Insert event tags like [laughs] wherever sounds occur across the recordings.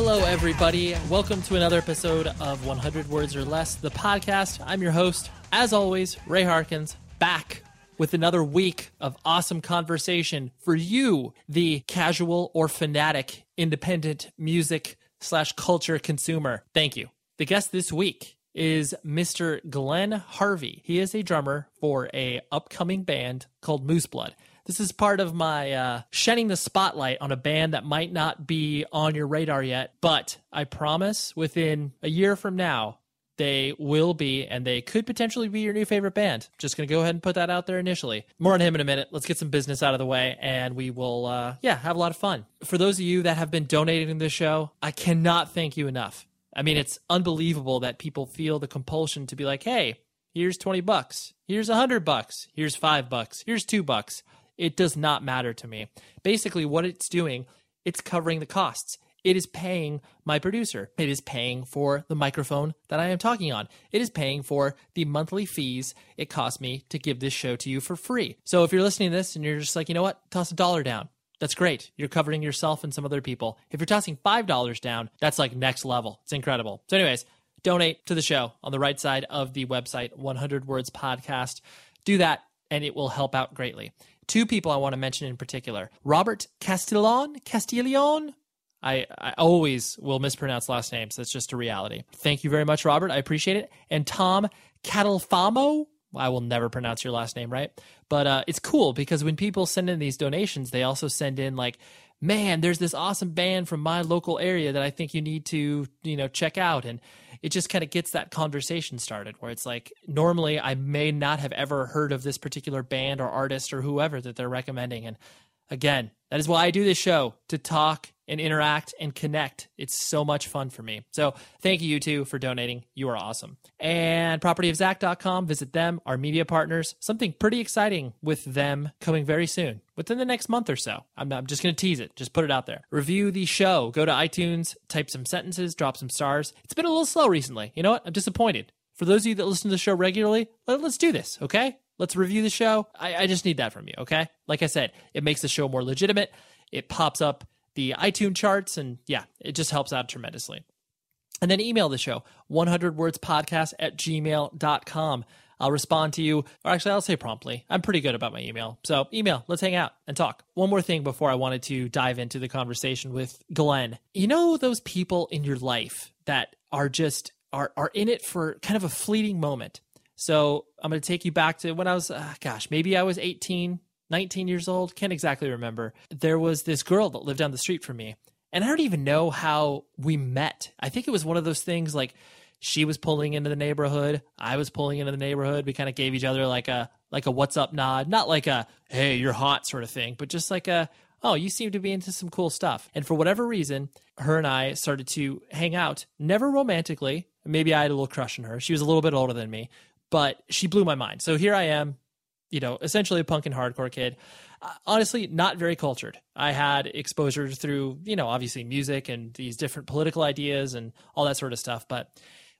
Hello, everybody. Welcome to another episode of 100 Words or Less, the podcast. I'm your host, as always, Ray Harkins, back with another week of awesome conversation for you, the casual or fanatic independent music slash culture consumer. Thank you. The guest this week is Mr. Glenn Harvey. He is a drummer for a upcoming band called Moose Blood. This is part of my uh, shedding the spotlight on a band that might not be on your radar yet, but I promise within a year from now, they will be, and they could potentially be your new favorite band. Just going to go ahead and put that out there initially. More on him in a minute. Let's get some business out of the way, and we will, uh, yeah, have a lot of fun. For those of you that have been donating to the show, I cannot thank you enough. I mean, it's unbelievable that people feel the compulsion to be like, hey, here's 20 bucks, here's 100 bucks, here's 5 bucks, here's 2 bucks. It does not matter to me. Basically, what it's doing, it's covering the costs. It is paying my producer. It is paying for the microphone that I am talking on. It is paying for the monthly fees it costs me to give this show to you for free. So if you're listening to this and you're just like, you know what, toss a dollar down. That's great. You're covering yourself and some other people. If you're tossing $5 down, that's like next level. It's incredible. So, anyways, donate to the show on the right side of the website, 100 Words Podcast. Do that, and it will help out greatly. Two people I want to mention in particular Robert Castillon. Castillon? I, I always will mispronounce last names. That's just a reality. Thank you very much, Robert. I appreciate it. And Tom Catalfamo. I will never pronounce your last name right. But uh, it's cool because when people send in these donations, they also send in like, man, there's this awesome band from my local area that I think you need to, you know, check out. And it just kind of gets that conversation started where it's like, normally I may not have ever heard of this particular band or artist or whoever that they're recommending. And again, that is why I do this show to talk and interact and connect. It's so much fun for me. So thank you, you two, for donating. You are awesome. And propertyofzach.com, visit them, our media partners. Something pretty exciting with them coming very soon, within the next month or so. I'm, I'm just going to tease it, just put it out there. Review the show. Go to iTunes, type some sentences, drop some stars. It's been a little slow recently. You know what? I'm disappointed. For those of you that listen to the show regularly, let, let's do this, okay? Let's review the show. I, I just need that from you, okay? Like I said, it makes the show more legitimate. It pops up the iTunes charts, and yeah, it just helps out tremendously. And then email the show, 100wordspodcast at gmail.com. I'll respond to you, or actually, I'll say promptly. I'm pretty good about my email. So, email, let's hang out and talk. One more thing before I wanted to dive into the conversation with Glenn. You know, those people in your life that are just are, are in it for kind of a fleeting moment. So, I'm going to take you back to when I was, uh, gosh, maybe I was 18, 19 years old, can't exactly remember. There was this girl that lived down the street from me. And I don't even know how we met. I think it was one of those things like she was pulling into the neighborhood, I was pulling into the neighborhood. We kind of gave each other like a like a what's up nod, not like a hey, you're hot sort of thing, but just like a oh, you seem to be into some cool stuff. And for whatever reason, her and I started to hang out, never romantically. Maybe I had a little crush on her. She was a little bit older than me, but she blew my mind. So here I am, you know, essentially a punk and hardcore kid. Uh, honestly, not very cultured. I had exposure through, you know, obviously music and these different political ideas and all that sort of stuff. But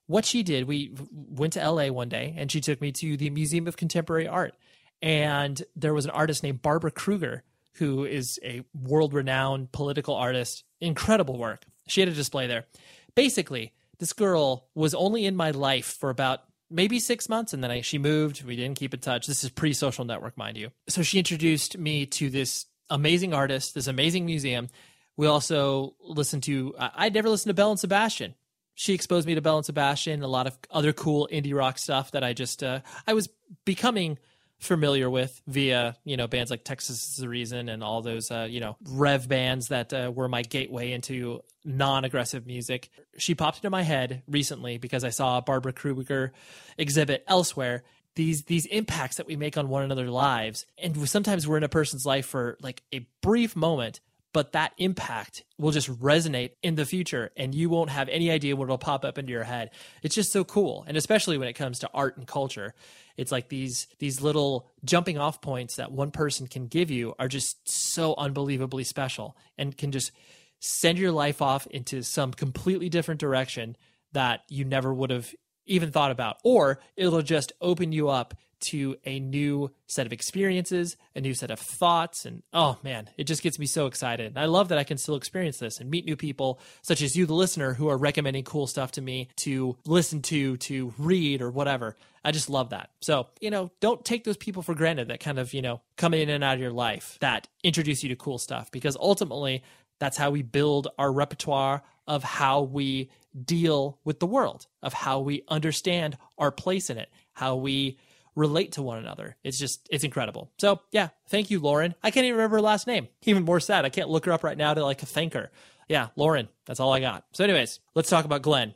what she did, we went to LA one day and she took me to the Museum of Contemporary Art. And there was an artist named Barbara Kruger who is a world renowned political artist. Incredible work. She had a display there. Basically, this girl was only in my life for about maybe six months and then I, she moved. We didn't keep in touch. This is pre social network, mind you. So she introduced me to this amazing artist, this amazing museum. We also listened to, I'd never listened to Belle and Sebastian. She exposed me to Belle and Sebastian, a lot of other cool indie rock stuff that I just, uh, I was becoming familiar with via you know bands like Texas is the Reason and all those uh, you know rev bands that uh, were my gateway into non-aggressive music. She popped into my head recently because I saw a Barbara Kruger exhibit elsewhere. These these impacts that we make on one another's lives, and sometimes we're in a person's life for like a brief moment, but that impact will just resonate in the future and you won't have any idea what will pop up into your head. It's just so cool. And especially when it comes to art and culture, it's like these these little jumping off points that one person can give you are just so unbelievably special and can just send your life off into some completely different direction that you never would have even thought about or it'll just open you up to a new set of experiences, a new set of thoughts. And oh man, it just gets me so excited. And I love that I can still experience this and meet new people, such as you, the listener, who are recommending cool stuff to me to listen to, to read, or whatever. I just love that. So, you know, don't take those people for granted that kind of, you know, come in and out of your life that introduce you to cool stuff because ultimately that's how we build our repertoire of how we deal with the world, of how we understand our place in it, how we relate to one another. It's just, it's incredible. So yeah, thank you, Lauren. I can't even remember her last name. Even more sad. I can't look her up right now to like thank her. Yeah, Lauren. That's all I got. So anyways, let's talk about Glenn.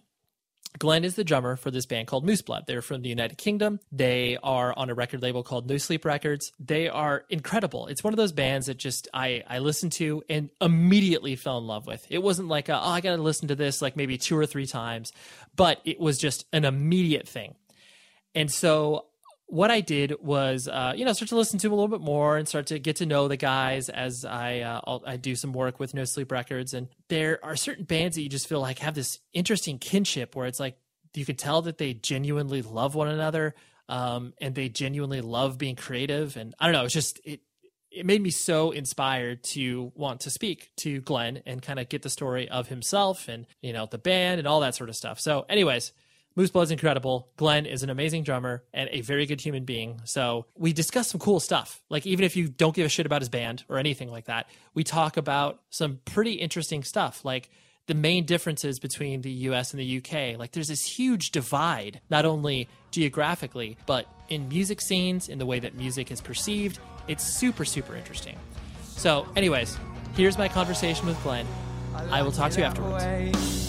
Glenn is the drummer for this band called Moose Blood. They're from the United Kingdom. They are on a record label called No Sleep Records. They are incredible. It's one of those bands that just I I listened to and immediately fell in love with. It wasn't like a, oh I got to listen to this like maybe two or three times, but it was just an immediate thing. And so what I did was, uh, you know, start to listen to him a little bit more and start to get to know the guys as I uh, I do some work with No Sleep Records. And there are certain bands that you just feel like have this interesting kinship where it's like you can tell that they genuinely love one another um, and they genuinely love being creative. And I don't know, it's just it it made me so inspired to want to speak to Glenn and kind of get the story of himself and you know the band and all that sort of stuff. So, anyways Moose Blood's incredible. Glenn is an amazing drummer and a very good human being. So we discuss some cool stuff. Like even if you don't give a shit about his band or anything like that, we talk about some pretty interesting stuff. Like the main differences between the US and the UK. Like there's this huge divide, not only geographically, but in music scenes, in the way that music is perceived. It's super, super interesting. So, anyways, here's my conversation with Glenn. I will talk to you afterwards.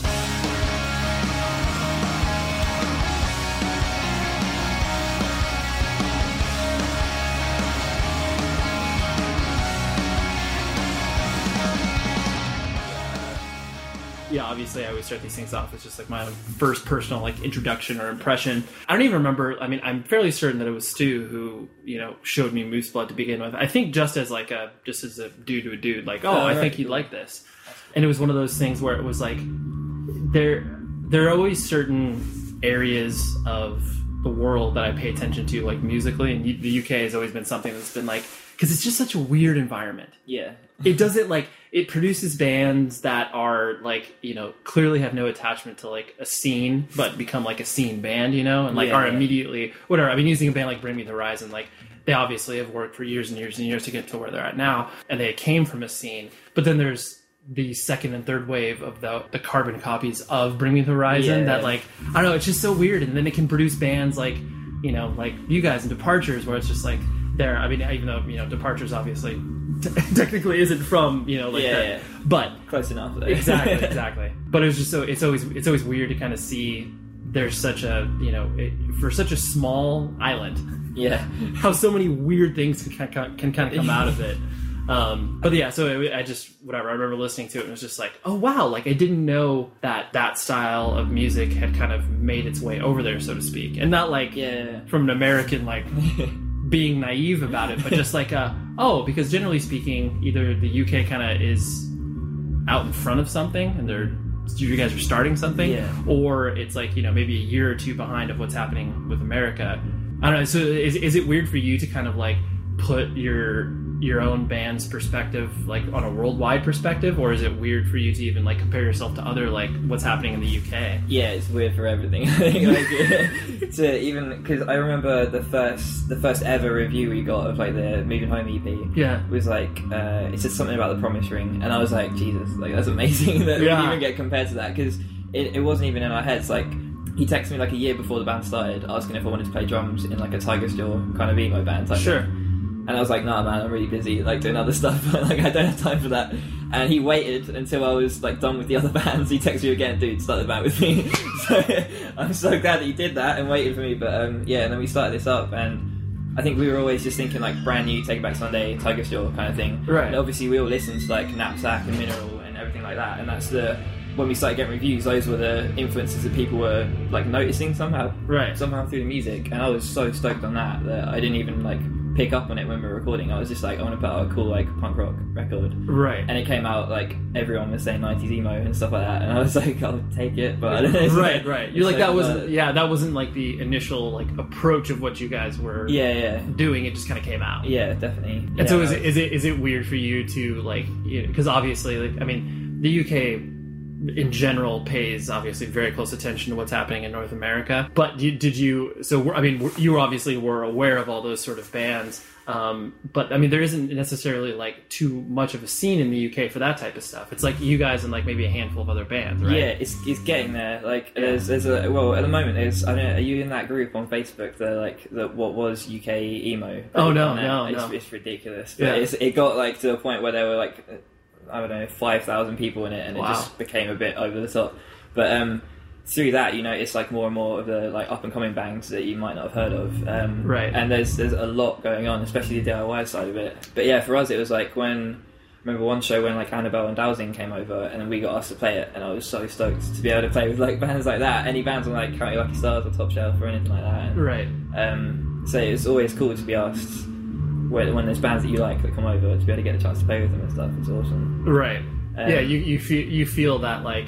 Yeah, obviously I always start these things off. It's just like my first personal like introduction or impression. I don't even remember. I mean, I'm fairly certain that it was Stu who you know showed me Moose Blood to begin with. I think just as like a just as a dude to a dude, like oh, I think he'd like this. And it was one of those things where it was like there there are always certain areas of the world that I pay attention to, like musically, and the UK has always been something that's been like because it's just such a weird environment. Yeah, it doesn't like it produces bands that are like you know clearly have no attachment to like a scene, but become like a scene band, you know, and like yeah, are yeah. immediately whatever. I mean, using a band like Bring Me the Horizon, like they obviously have worked for years and years and years to get to where they're at now, and they came from a scene. But then there's the second and third wave of the the carbon copies of Bring Me the Horizon yeah. that like I don't know, it's just so weird. And then it can produce bands like you know like you guys and Departures, where it's just like there. I mean, even though you know, Departures obviously t- [laughs] technically isn't from you know like yeah, that, yeah. but close enough. exactly, [laughs] exactly. But it's just so it's always it's always weird to kind of see there's such a you know it, for such a small island, Yeah. [laughs] how so many weird things can can, can kind of come out of it. Um, but yeah, so it, I just whatever I remember listening to it and it was just like, oh wow, like I didn't know that that style of music had kind of made its way over there, so to speak, and not like Yeah. from an American like being naive about it, but just like uh oh, because generally speaking, either the UK kind of is out in front of something and they're you guys are starting something, Yeah. or it's like you know maybe a year or two behind of what's happening with America. I don't know. So is is it weird for you to kind of like put your your own band's perspective like on a worldwide perspective, or is it weird for you to even like compare yourself to other like what's happening in the UK? Yeah, it's weird for everything. [laughs] like, [laughs] to even because I remember the first the first ever review we got of like the Moving Home EP. Yeah. was like uh, it said something about the Promise Ring, and I was like, Jesus, like that's amazing [laughs] that Yeah. we even get compared to that because it, it wasn't even in our heads. Like he texted me like a year before the band started, asking if I wanted to play drums in like a Tiger's Jaw kind of emo band. Sure. And I was like, nah, man, I'm really busy, like doing other [laughs] stuff. [laughs] like, I don't have time for that. And he waited until I was like done with the other [laughs] bands. He texted me again, dude, start the band with me. so I'm so glad that he did that and waited for me. But um, yeah, and then we started this up, and I think we were always just thinking like brand new, Taking Back Sunday, Tiger Jaw kind of thing. Right. And obviously, we all listened to like Knapsack and Mineral and everything like that, and that's the when we started getting reviews, those were the influences that people were like noticing somehow Right. somehow through the music, and I was so stoked on that that I didn't even like pick up on it when we were recording. I was just like, I want to put out a cool like punk rock record, Right. and it came out like everyone was saying '90s emo and stuff like that, and I was [laughs] like, I'll take it, but know. Right, right. You're like that uh, wasn't yeah, that wasn't like the initial like approach of what you guys were yeah, yeah, doing. It just kind of came out. yeah, definitely. And so is it, is it is it weird for you to like because obviously like I mean the UK in general pays obviously very close attention to what's happening in North America. But you, did you so I mean you obviously were aware of all those sort of bands. Um, but I mean, there isn't necessarily like too much of a scene in the UK for that type of stuff. It's like you guys and like maybe a handful of other bands, right? Yeah, it's, it's getting there. Like there's there's a well at the moment there's I don't know, are you in that group on Facebook the like the what was UK emo? Oh, no, no, it's, no. it's ridiculous. But Yeah. it's, it got like to a point where there were like I don't know five thousand people in it, and Wow. it just became a bit over the top. But um, through that, you know, it's like more and more of the like up and coming bands that you might not have heard of. Um, Right. And there's there's a lot going on, especially the DIY side of it. But yeah, for us, it was like when. I remember one show when like Annabel and Dowsing came over and then we got asked to play it and I was so stoked to be able to play with like [laughs] bands like that. Any bands on like Count Your Lucky Stars or Top Shelf or anything like that. And, Right. um, so it's always cool to be asked when, when there's bands that you like that come over to be able to get a chance to play with them and stuff. It's awesome. Right. Um, yeah, you you feel you feel that like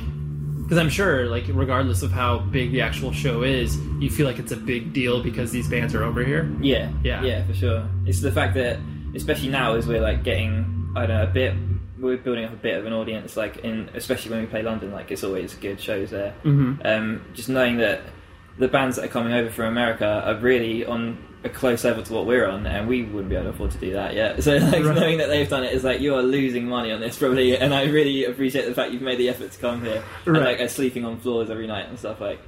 because I'm sure like regardless of how big the actual show is, you feel like it's a big deal because these bands are over here. Yeah, Yeah. yeah, for sure. It's the fact that, especially now, as we're like getting, I don't know, a bit, we're building up a bit of an audience. Like in, especially when we play London, like it's always good shows there. Mhm. Um, just knowing that the bands that are coming over from America are really on a close level to what we're on, and we wouldn't be able to afford to do that yet. So like Right. knowing that they've done it is like you are losing money on this probably, and I really appreciate the fact you've made the effort to come here and Right. like are sleeping on floors every night and stuff like.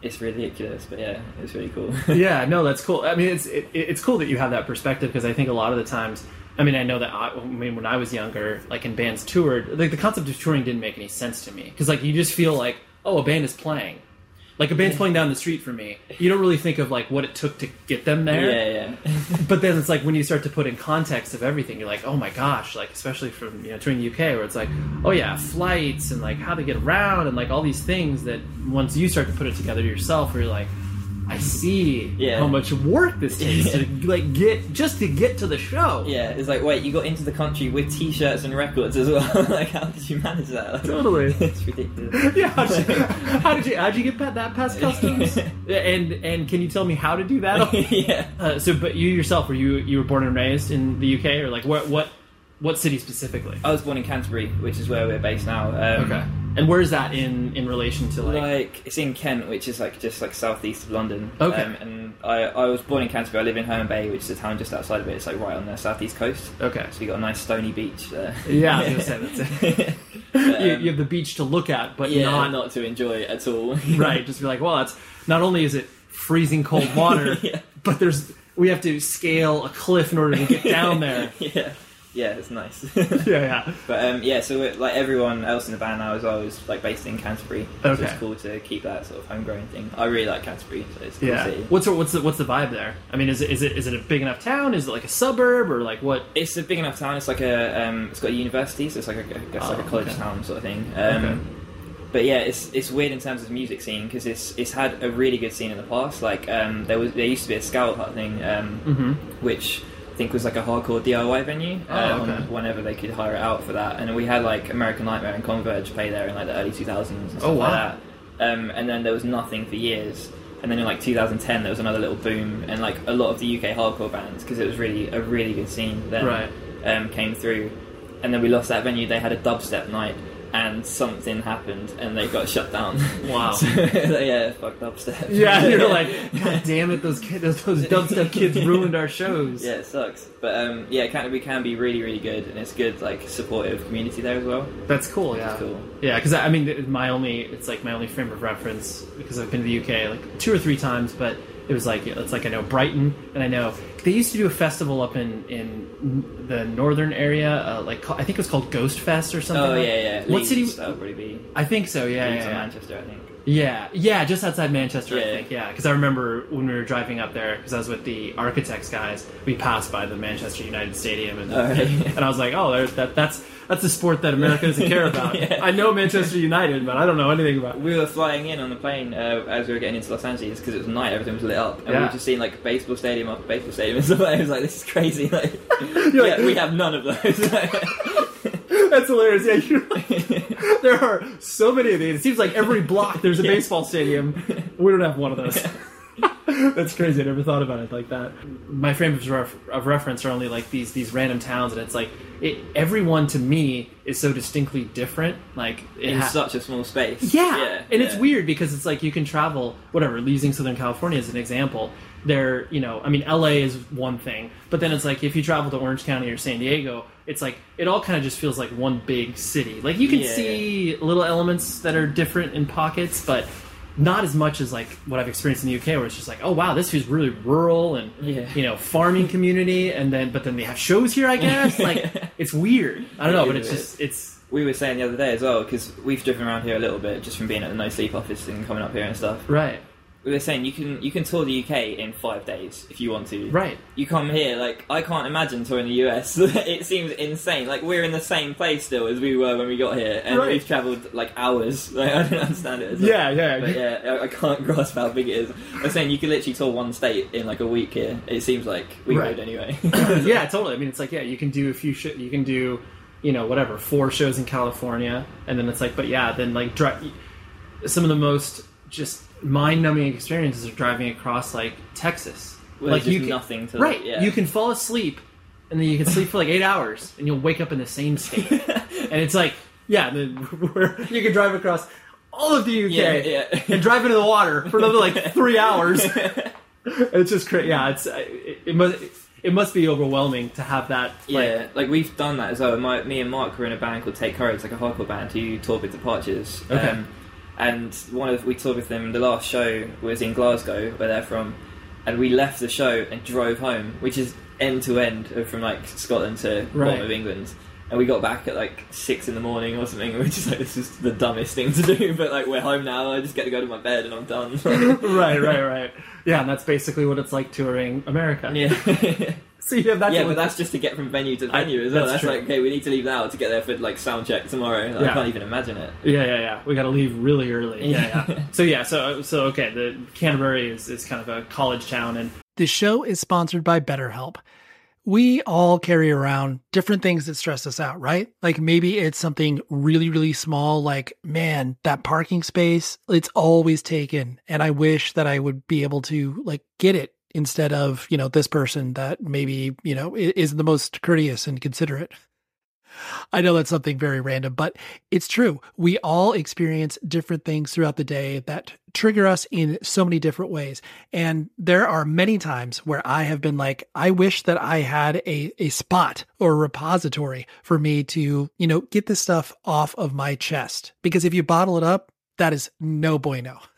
It's ridiculous, but yeah, it's really cool. [laughs] yeah, no, that's cool. I mean, it's it, it's cool that you have that perspective because I think a lot of the times, I mean, I know that I, I mean when I was younger, like in bands toured, like the concept of touring didn't make any sense to me because like you just feel like, oh, a band is playing, like a band's playing down the street for me. You don't really think of like what it took to get them there. yeah, yeah. [laughs] But then it's like when you start to put in context of everything, you're like, oh my gosh, like especially from you know touring the UK, where it's like, oh yeah, flights and like how they get around and like all these things that once you start to put it together yourself, where you're like, I see Yeah. how much work this [laughs] takes to like get just to get to the show. Yeah, it's like, wait, you got into the country with T-shirts and records as well. [laughs] like, how did you manage that? Like, [laughs] Totally. it's ridiculous. Yeah, how did, you, how did you how did you get that past customs? and and can you tell me how to do that? yeah. Uh, so, but you yourself were you you were born and raised in the UK or like what what what city specifically? I was born in Canterbury, which is where we're based now. Um, Okay. And where is that in in relation to like? Like it's in Kent, which is like just like southeast of London. Okay. Um, and I, I was born in Canterbury. I live in Herne Bay, which is a town just outside of it. It's like right on the southeast coast. okay. So we got a nice stony beach there. Yeah, I was gonna say that's it. [laughs] you, you have the beach to look at, but yeah, not, not to enjoy at all. [laughs] right. Just be like, well, it's not only is it freezing cold water, [laughs] Yeah. but there's we have to scale a cliff in order to get down there. yeah, yeah, it's nice. [laughs] [laughs] yeah, yeah. But um, yeah, so it, like everyone else in the band now is always like based in Canterbury. So Okay. it's cool to keep that sort of homegrown thing. I really like Canterbury, so it's cool Yeah. city. What's the, what's the what's the vibe there? I mean, is it is it is it a big enough town? Is it like a suburb or like what? It's a big enough town. It's like a um, it's got a university, so it's like a, I guess like Oh, a college okay. town sort of thing. Um, Okay. But yeah, it's it's weird in terms of the music scene because it's it's had a really good scene in the past. Like um, there was there used to be a Scout Hut thing, um, Mm-hmm. which think was like a hardcore DIY venue. Oh, um, okay. Whenever they could hire it out for that, and we had like American Nightmare and Converge play there in like the early 2000s and stuff Oh, wow. like that. Um, and then there was nothing for years. And then in like 2010, there was another little boom, and like a lot of the UK hardcore bands, because it was really a really good scene then, Right. um, came through. And then we lost that venue. They had a dubstep night, and something happened, and they got shut down. [laughs] Wow. [laughs] so, [laughs] yeah, fuck dubstep. Yeah, you're like, God damn it, those kids, those, those dubstep kids ruined our shows. Yeah, it sucks. But um, yeah, Canterbury can be really, really good, and it's good, like supportive community there as well. That's cool. Yeah, That's cool. Yeah, because I mean, my only it's like my only frame of reference because I've been to the UK like two or three times, but it was like it's like I know Brighton, and I know they used to do a festival up in in the northern area, uh, like I think it was called Ghost Fest or something. Oh like- yeah, yeah. What Leeds, city? That would probably be I think so. Yeah, Leeds yeah, yeah. Manchester, I think. Yeah, yeah, just outside Manchester, I think. Yeah, because I remember when we were driving up there, because I was with the architects guys, we passed by the Manchester United Stadium, and Oh, right. [laughs] and I was like, oh, that that's that's a sport that America doesn't care [laughs] about. Yeah. I know Manchester United, but I don't know anything about. We were flying in on the plane uh, as we were getting into Los Angeles because it was night, everything was lit up, and we were just seeing like baseball stadium after baseball stadium and stuff. I was like, this is crazy. Like, [laughs] yeah, like- we have none of those. [laughs] That's hilarious. Yeah, you're like, [laughs] there are so many of these. It seems like every block there's a baseball stadium. [laughs] We don't have one of those. That's crazy. I never thought about it like that. My frame of, ref- of reference are only like these these random towns, and it's like it, everyone to me is so distinctly different. Like in ha- such a small space. yeah. and it's weird because it's like you can travel whatever. Using Southern California as an example, there, you know, I mean, LA is one thing, but then it's like if you travel to Orange County or San Diego, it's like it all kind of just feels like one big city. Like you can Yeah. see little elements that are different in pockets, but not as much as like what I've experienced in the UK, where it's just like, oh wow, this feels really rural and Yeah. you know farming [laughs] community, and then but then they have shows here, I guess. [laughs] Like it's weird. I don't know, but it's just it's We were saying the other day as well because we've driven around here a little bit just from being at the No Sleep office and coming up here and stuff. right. We were saying you can you can tour the UK in five days if you want to. Right. You come here like I can't imagine touring the US. [laughs] it seems insane. Like we're in the same place still as we were when we got here, and Right. we've travelled like hours. [laughs] Like I don't understand it. All. Yeah, yeah. But yeah, I- I can't [laughs] grasp how big it is. I was saying you could literally tour one state in like a week here. It seems like we Right. would anyway. yeah, totally. I mean, it's like yeah, you can do a few sh- you can do, you know, whatever four shows in California, and then it's like, but yeah, then like dri- some of the most just mind-numbing experiences are driving across like Texas. Well, like there's just can, nothing to, right. like, yeah. You can fall asleep, and then you can sleep for like eight hours, and you'll wake up in the same state, [laughs] and it's like yeah, then [laughs] where you can drive across all of the UK Yeah, yeah. and drive into the water for another like three hours. [laughs] it's just crazy. Yeah, it's it, it must it must be overwhelming to have that. Like, Yeah, like we've done that as well. My, me and Mark were in a band called Take Courage, like a hardcore band who toured with Departures. Okay. Um, and one of we toured with them. The last show was in Glasgow, where they're from, and we left the show and drove home, which is end to end from like Scotland to Right. bottom of England. And we got back at like six in the morning or something. And we're just like, this is the dumbest thing to do. [laughs] But like, we're home now. I just get to go to my bed and I'm done. [laughs] right, right, right. Yeah, and that's basically what it's like touring America. yeah. [laughs] So you have that. yeah, but that's just to get from venue to I- venue as well. that's That's, true. like, okay, we need to leave now to get there for like sound check tomorrow. Like, Yeah. I can't even imagine it. Yeah, yeah, yeah. We got to leave really early. [laughs] Yeah, yeah. so yeah, so so okay. The Canterbury is is kind of a college town, and the show is sponsored by BetterHelp. We all carry around different things that stress us out, right? Like maybe it's something really, really small, like, man, that parking space, it's always taken. And I wish that I would be able to like get it instead of, you know, this person that maybe, you know, is the most courteous and considerate. I know that's something very random, but it's true. We all experience different things throughout the day that trigger us in so many different ways. And there are many times where I have been like, I wish that I had a, a spot or a repository for me to, you know, get this stuff off of my chest. Because if you bottle it up, that is no bueno. [laughs]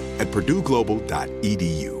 at purdueglobal.edu.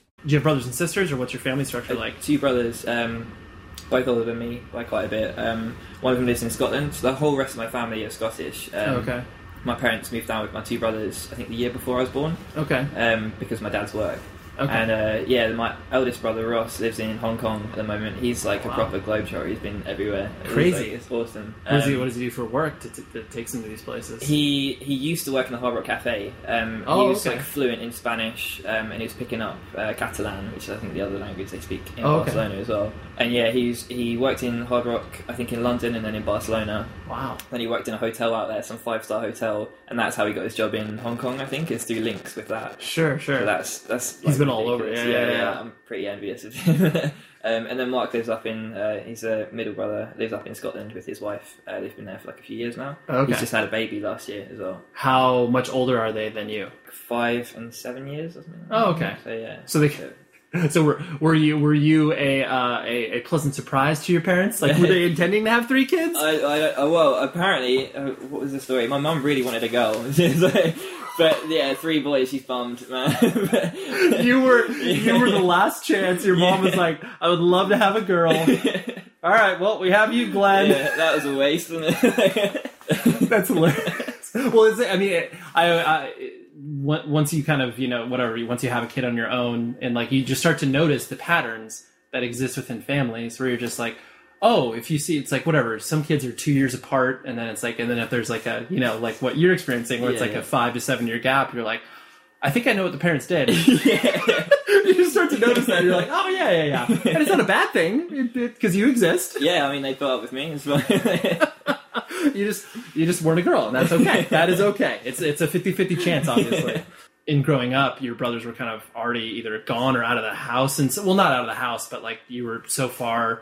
Do you have brothers and sisters, or what's your family structure like? Two brothers, um, both older than me by quite a bit. Um, one of them lives in Scotland. So the whole rest of my family are Scottish. Um, Oh, okay. My parents moved down with my two brothers, I think the year before I was born, Okay. um, because my dad's work. Okay. And uh, yeah, my eldest brother Ross lives in Hong Kong at the moment. He's like Wow. a proper globetrotter. He's been everywhere. Crazy. like- It's awesome. What does he Um, What does he do for work to, that takes him to these places? He he used to work in the Hard Rock Cafe. Um, Oh, he was okay. like fluent in Spanish, um, and he was picking up uh, Catalan, which is, I think the other language they speak in Oh, okay. Barcelona as well. And yeah, he's he worked in Hard Rock, I think in London, and then in Barcelona. wow. Then he worked in a hotel out there, some five star hotel, and that's how he got his job in Hong Kong. I think is through links with that. Sure, sure. So that's that's He's been all over, ridiculous. yeah, yeah, yeah. I'm pretty envious of him. [laughs] um, and then Mark lives up in. Uh, he's a middle brother. Lives up in Scotland with his wife. Uh, they've been there for like a few years now. Okay. He's just had a baby last year as well. How much older are they than you? Five and seven years or something. Oh, okay. So yeah. So they. [laughs] So were, were you were you a, uh, a a pleasant surprise to your parents? Like were they [laughs] intending to have three kids? I, I, I, well, apparently, uh, what was the story? My mum really wanted a girl, So- but yeah, three boys. She's bummed, [laughs] man. you were you were the [laughs] last chance. Your mom was like, "I would love to have a girl." [laughs] All right, well, we have you, Glenn. yeah, that was a waste. Wasn't it? That's hilarious. well, it's, I mean, I, I on- once you kind of you know whatever once you have a kid on your own and like you just start to notice the patterns that exist within families where you're just like oh if you see it's like whatever some kids are two years apart and then it's like and then if there's like a you know like what you're experiencing where it's Yeah, like yeah. a five to seven year gap you're like i think i know what the parents did. [laughs] [laughs] You just start to notice that you're like oh yeah yeah yeah. [laughs] And it's not a bad thing because you exist. Yeah, I mean, they put up with me you just you just weren't a girl and that's okay. That is okay. It's it's a 50-50 chance obviously. In growing up your brothers were kind of already either gone or out of the house and so, well not out of the house but like you were so far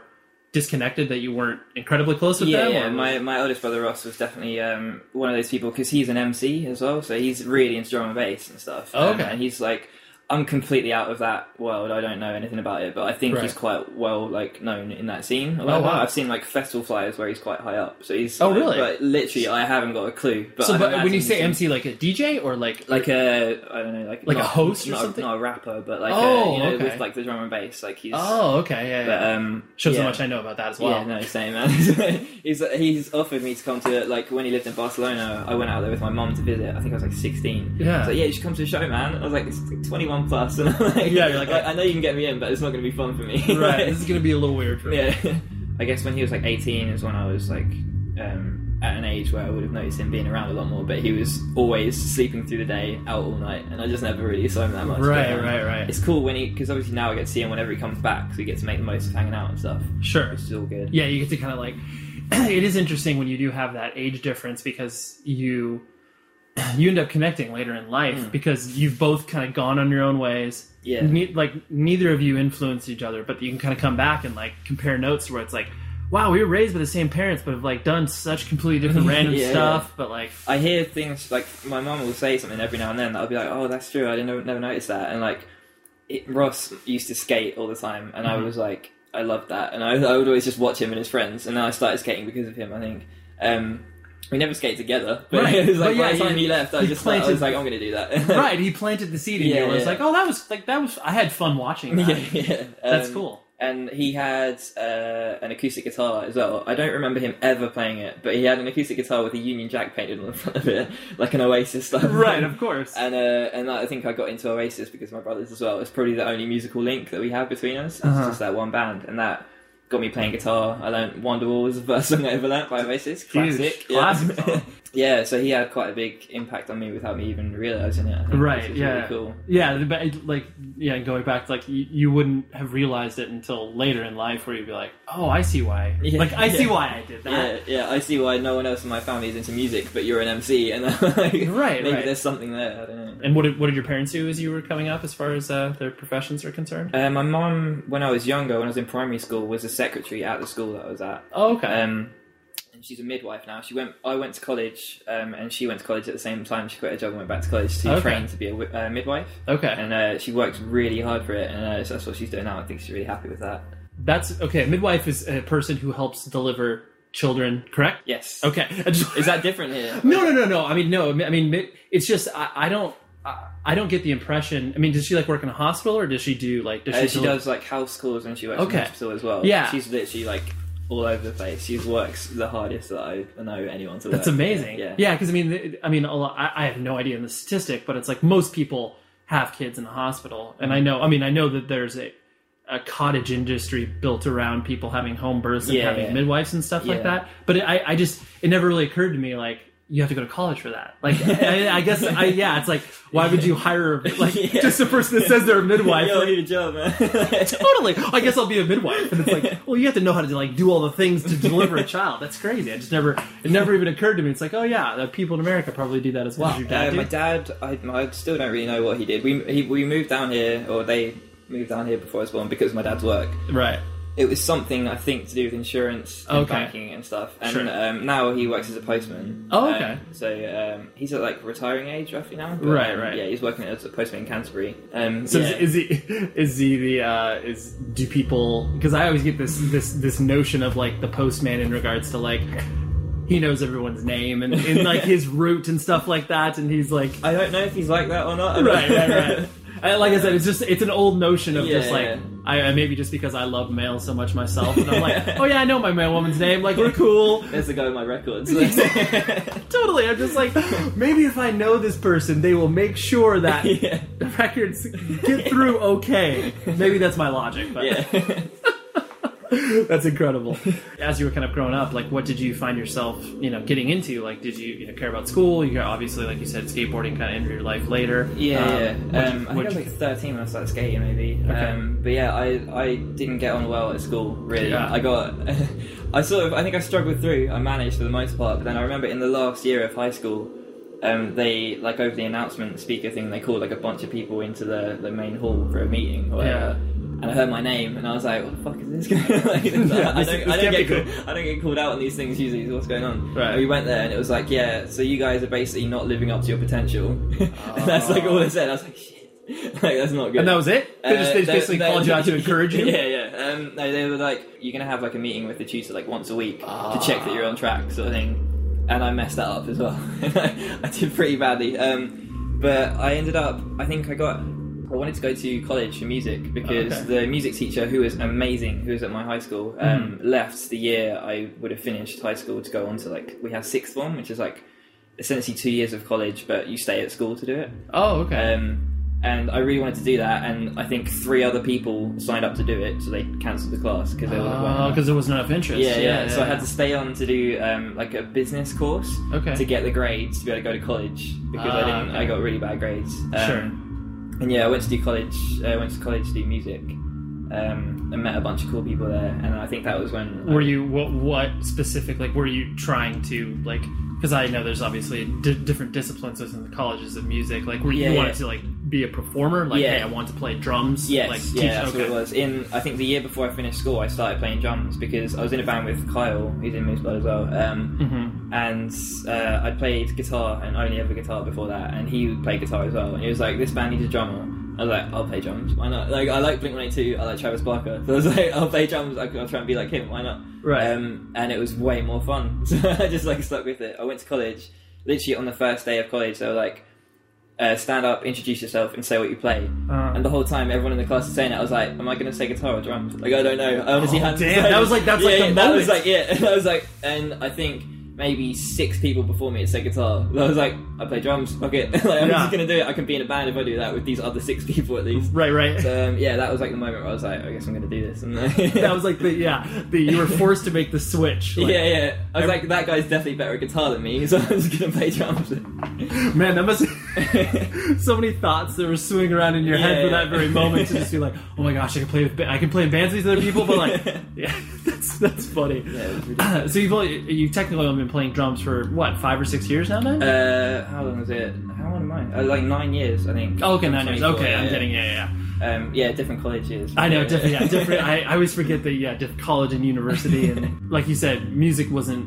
disconnected that you weren't incredibly close with yeah, them yeah. or- My my oldest brother Ross was definitely um, one of those people because he's an MC as well, so he's really into drum and bass and stuff. Oh, Um, okay. and he's like, I'm completely out of that world. I don't know anything about it, but I think Right. he's quite well like known in that scene. or Oh, wow. I've seen like festival flyers where he's quite high up. So he's Oh, really? But literally, I haven't got a clue. But so, but when you say MC, like a DJ or like like a I don't know, like Like a host or not, something? not a rapper, but like Oh, a, you know, okay. with like the drum and bass, like he's. Oh, okay, yeah, But um, Shows yeah. how much I know about that as well. Yeah, no, same man. [laughs] he's he's offered me to come to like when he lived in Barcelona. I went out there with my mum to visit. I think I was like sixteen. Yeah. So yeah, you should come to the show, man. I was like, it's like twenty one plus, and I'm like, Yeah, you're like- I know you can get me in, but it's not going to be fun for me. [laughs] Right, [laughs] this is gonna be a little weird for me. yeah. [laughs] I guess when he was like eighteen is when I was like. Um, at an age where I would have noticed him being around a lot more, but he was always sleeping through the day, out all night, and I just never really saw him that much. Right, But, um, right, right. It's cool when he, because obviously now I get to see him whenever he comes back, so he gets to make the most of hanging out and stuff, Sure. which is all good. Yeah, you get to kind of like. [clears throat] it is interesting when you do have that age difference because you you end up connecting later in life because you've both kind of gone on your own ways. Yeah. Ne- like neither of you influenced each other, but you can kind of come back and like compare notes where it's like, wow, we were raised by the same parents, but have like done such completely different [laughs] random Yeah, stuff. But like, I hear things like my mom will say something every now and then that I'll be like, "Oh, that's true. I didn't never, notice that." And like, it, Ross used to skate all the time, and I Mm-hmm. was like, I loved that, and I, I would always just watch him and his friends. And then I started skating because of him. I think um, we never skated together, but Right. [laughs] it was like But yeah, by the time he- left, I just I was like, I'm going to do that. [laughs] right, [laughs] he planted the seed in you. I was yeah. like, oh, that was like that was. I had fun watching that. yeah, yeah. That's Um, cool. And he had uh, an acoustic guitar as well. I don't remember him ever playing it, but he had an acoustic guitar with a Union Jack painted on the front of it, like an Oasis stuff. Right, of course. And uh, and I think I got into Oasis because of my brothers as well. It's probably the only musical link that we have between us. It's Uh-huh. just that one band, and that got me playing guitar. I learned Wonderwall was the first song I ever learnt by Oasis. Classic. [laughs] Yeah. yeah, so he had quite a big impact on me without me even realizing it. I think, Right, yeah. really cool. Yeah, but it- like yeah, going back, like you, you wouldn't have realized it until later in life, where you'd be like, "Oh, I see why." Yeah, like I see why I did that. Yeah, yeah, I see why no one else in my family is into music, but you're an MC, and [laughs] like, Right, maybe right. there's something there. I don't know. And what did what did your parents do as you were coming up, as far as uh, their professions are concerned? Uh, my mom, when I was younger, when I was in primary school, was a secretary at the school that I was at. Oh, okay. Um, and she's a midwife now. She went. I went to college, um, and she went to college at the same time. She quit her job and went back to college to Okay. train to be a wi- uh, midwife. okay, And uh, she worked really hard for it, and uh, so that's what she's doing now. I think she's really happy with that. that's okay. Midwife is a person who helps deliver children. Correct. Yes. Okay. [laughs] Just- Is that different here? no, no, no, no. I mean, no. I mean, it's just I, I don't. I, I don't get the impression. I mean, does she like work in a hospital or does she do like? Does Uh, she, she does like house calls and she works Okay. in hospital as well. Yeah. she's literally like all over the place. She works the hardest that I know anyone to work. That's amazing. Yeah, yeah. Because I mean, I mean, a lot, I, I have no idea in the statistic, but it's like most people have kids in the hospital, and I know. I mean, I know that there's a a cottage industry built around people having home births and Yeah, having yeah. midwives and stuff like that. But it, I, I just, it never really occurred to me like. You have to go to college for that. Like, [laughs] I, I guess, I, yeah, it's like, why would you hire like [laughs] Yeah. just a person that says they're a midwife? Yo, I need a job, man. [laughs] totally. I guess I'll be a midwife. And it's like, well, you have to know how to like do all the things to deliver a child. That's crazy. I just never, it never even occurred to me. It's like, oh yeah, the people in America probably do that as well. Your dad Uh, my dad, I, I still don't really know what he did. We he, we moved down here, or they moved down here before I was born because of my dad's work. right. It was something I think to do with insurance and Okay. banking and stuff. And Sure. um, now he works as a postman. Oh, Um, okay. so um, he's at like retiring age roughly now. but, Right, um, right. Yeah, he's working as a postman in Canterbury. Um, So yeah. is, is he [laughs] is he the uh, is do people because I always get this this this notion of like the postman in regards to like he knows everyone's name and, and like [laughs] his route and stuff like that and he's like I don't know if he's like that or not. right right right. [laughs] I, like I said, it's just it's an old notion of just like yeah. I maybe just because I love mail so much myself, and I'm like, [laughs] oh yeah, I know my mail woman's name. Like we're cool. There's the guy with my records. [laughs] [laughs] totally. I'm just like, maybe if I know this person, they will make sure that yeah. the records get through okay. Maybe that's my logic, but yeah. [laughs] that's incredible. [laughs] As you were kind of growing up, like, what did you find yourself, you know, getting into? Like, did you, you know, care about school? You got obviously, like you said, skateboarding kind of entered your life later. Yeah, Um, yeah. what'd you- Um, I think I was like 13 when I started skating, maybe. Okay. Um, but yeah, I, I didn't get on well at school, really. Yeah. I got, [laughs] I sort of, I think I struggled through. I managed for the most part, but then I remember in the last year of high school, um, they, like over the announcement speaker thing, they called like a bunch of people into the, the main hall for a meeting or whatever. And I heard my name, and I was like, "What the fuck is this?" [laughs] like, I, don't, I don't get, called, I don't get called out on these things usually. So what's going on? Right. And we went there, and it was like, "Yeah, so you guys are basically not living up to your potential." and [laughs] that's like all they said. I was like, "Shit." [laughs] like that's not good. And that was it? They just, they just Uh, basically called you out to encourage you? Yeah, yeah. Um, no, they were like, you're gonna have like a meeting with the tutor like once a week to check that you're on track, sort of thing. And I messed that up as well. I did pretty badly. Um, but I ended up, I think I got. I wanted to go to college for music because Okay. the music teacher, who was amazing, who was at my high school, um, left the year I would have finished high school to go on to like we have sixth form, which is like essentially two years of college, but you stay at school to do it. Oh, okay. Um, and I really wanted to do that, and I think three other people signed up to do it, so they cancelled the class because they because there wasn't enough interest. yeah, yeah, So I had to stay on to do um, like a business course Okay. to get the grades to be able to go to college because I Ah, didn't. okay. I got really bad grades. Um, Sure. And yeah, I went to do college. I went to college to do music. Um, and met a bunch of cool people there, and I think that was when. Were I- you what, what specific like were you trying to like because I know there's obviously di- different disciplines within the colleges of music like were you Yeah, wanted yeah. to like be a performer like Yeah. hey I want to play drums Yes, like yeah, that's okay. what it was. In I think the year before I finished school, I started playing drums because I was in a band with Kyle, who's in Moose Blood as well. Um, Mhm. And uh, I played guitar and only ever guitar before that, and he played guitar as well. And he was like, "This band needs a drummer." I was like, "I'll play drums. Why not?" Like I like Blink One Eight Two. I like Travis Barker. [laughs] So I was like, "I'll play drums. I'll I'll try and be like him. Why not?" Right. Um, and it was way more fun. [laughs] So I just like stuck with it. I went to college. Literally on the first day of college, they were like, uh, "Stand up, introduce yourself, and say what you play." Uh, And the whole time, everyone in the class is saying it. I was like, "Am I going to say guitar or drums?" Like, I don't know. I honestly Oh, hadn't. damn, decided. that was like- that's like yeah, the that was like yeah. [laughs] And I was like, and I think maybe six people before me had said guitar. [laughs] I was like, I play drums. Fuck it. [laughs] like, I'm Yeah. just to do it. I can be in a band if I do that with these other six [laughs] people at least. right right So um, yeah, that was like the moment where I was like, I guess I'm to do this. And that was like the yeah the you were forced to make the switch like, yeah, yeah. I was like, that guy's definitely better at guitar than me, so I'm just to play drums. man that must [laughs] so many thoughts that were swinging around in your head for yeah. that very moment to just be like oh my gosh I can play with I can play in bands with these other people but like [laughs] [laughs] yeah that's that's funny Yeah, [clears throat] so you've only, you technically only been playing drums for what five or six years now then Uh, how long is it? How long am I? Uh, like nine years, I think. Oh, okay, nine years. Okay, yeah, I'm yeah. getting yeah, yeah. Um, yeah, different colleges. I know, Yeah. different, yeah, different. I, I always forget that, yeah, college and university, and like you said, music wasn't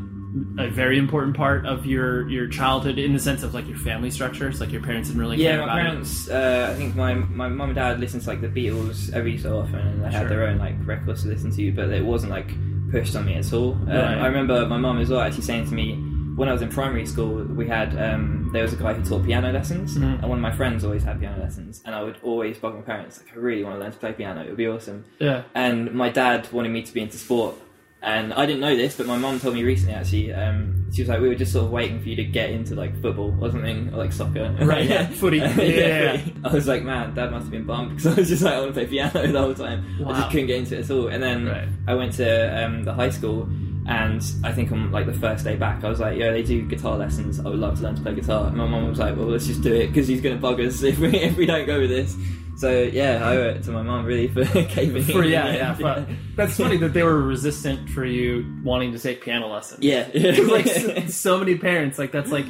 a very important part of your your childhood in the sense of like your family structures. Like your parents didn't really Yeah, care my about parents. Uh, I think my my mum and dad listened to like the Beatles every so often, and they Sure. had their own like records to listen to, but it wasn't like pushed on me at all. Um, I remember my mum as well actually saying to me when I was in primary school, we had um, there was a guy who taught piano lessons, Mhm. and one of my friends always had piano lessons, and I would always bug my parents like, I really want to learn to play piano. It would be awesome. Yeah. And my dad wanted me to be into sport. And I didn't know this, but my mum told me recently actually. Um, she was like, we were just sort of waiting for you to get into like football or something, or like soccer. [laughs] Right, yeah, footy. [laughs] Yeah, yeah, footy. I was like, man, dad must have been bummed [laughs] because I was just like, I want to play piano the whole time. I just couldn't get into it at all. And then Right. I went to um, the high school, and I think on like the first day back, I was like, yeah, they do guitar lessons. I would love to learn to play guitar. And my mum was like, well, let's just do it because he's going to bug us if we if we don't go with this. So yeah, I owe it to my mum really for [laughs] caving For in. yeah, yeah. For, [laughs] that's funny that they were resistant for you wanting to take piano lessons. Yeah, [laughs] like so, so many parents, like that's like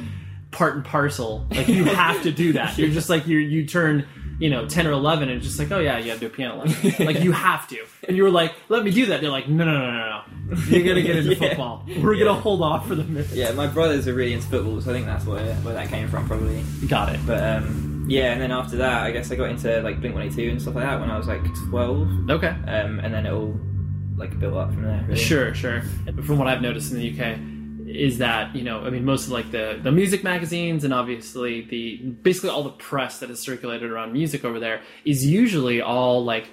part and parcel. Like you have to do that. You're just like you you turn you know ten or eleven and it's just like oh yeah you have to do a piano lesson. like you have to. And you were like let me do that. They're like no no no no no. You're gonna get into Yeah. football. We're Yeah. gonna hold off for the minute. Yeah, my brothers are really into football, so I think that's where where that came from probably. Got it. But um, yeah, and then after that, I guess I got into like Blink One Eight Two and stuff like that when I was like twelve, Okay. um, and then it all like built up from there. Really. Sure, sure. From what I've noticed in the UK, is that you know, I mean, most of like the the music magazines and obviously the basically all the press that is circulated around music over there is usually all like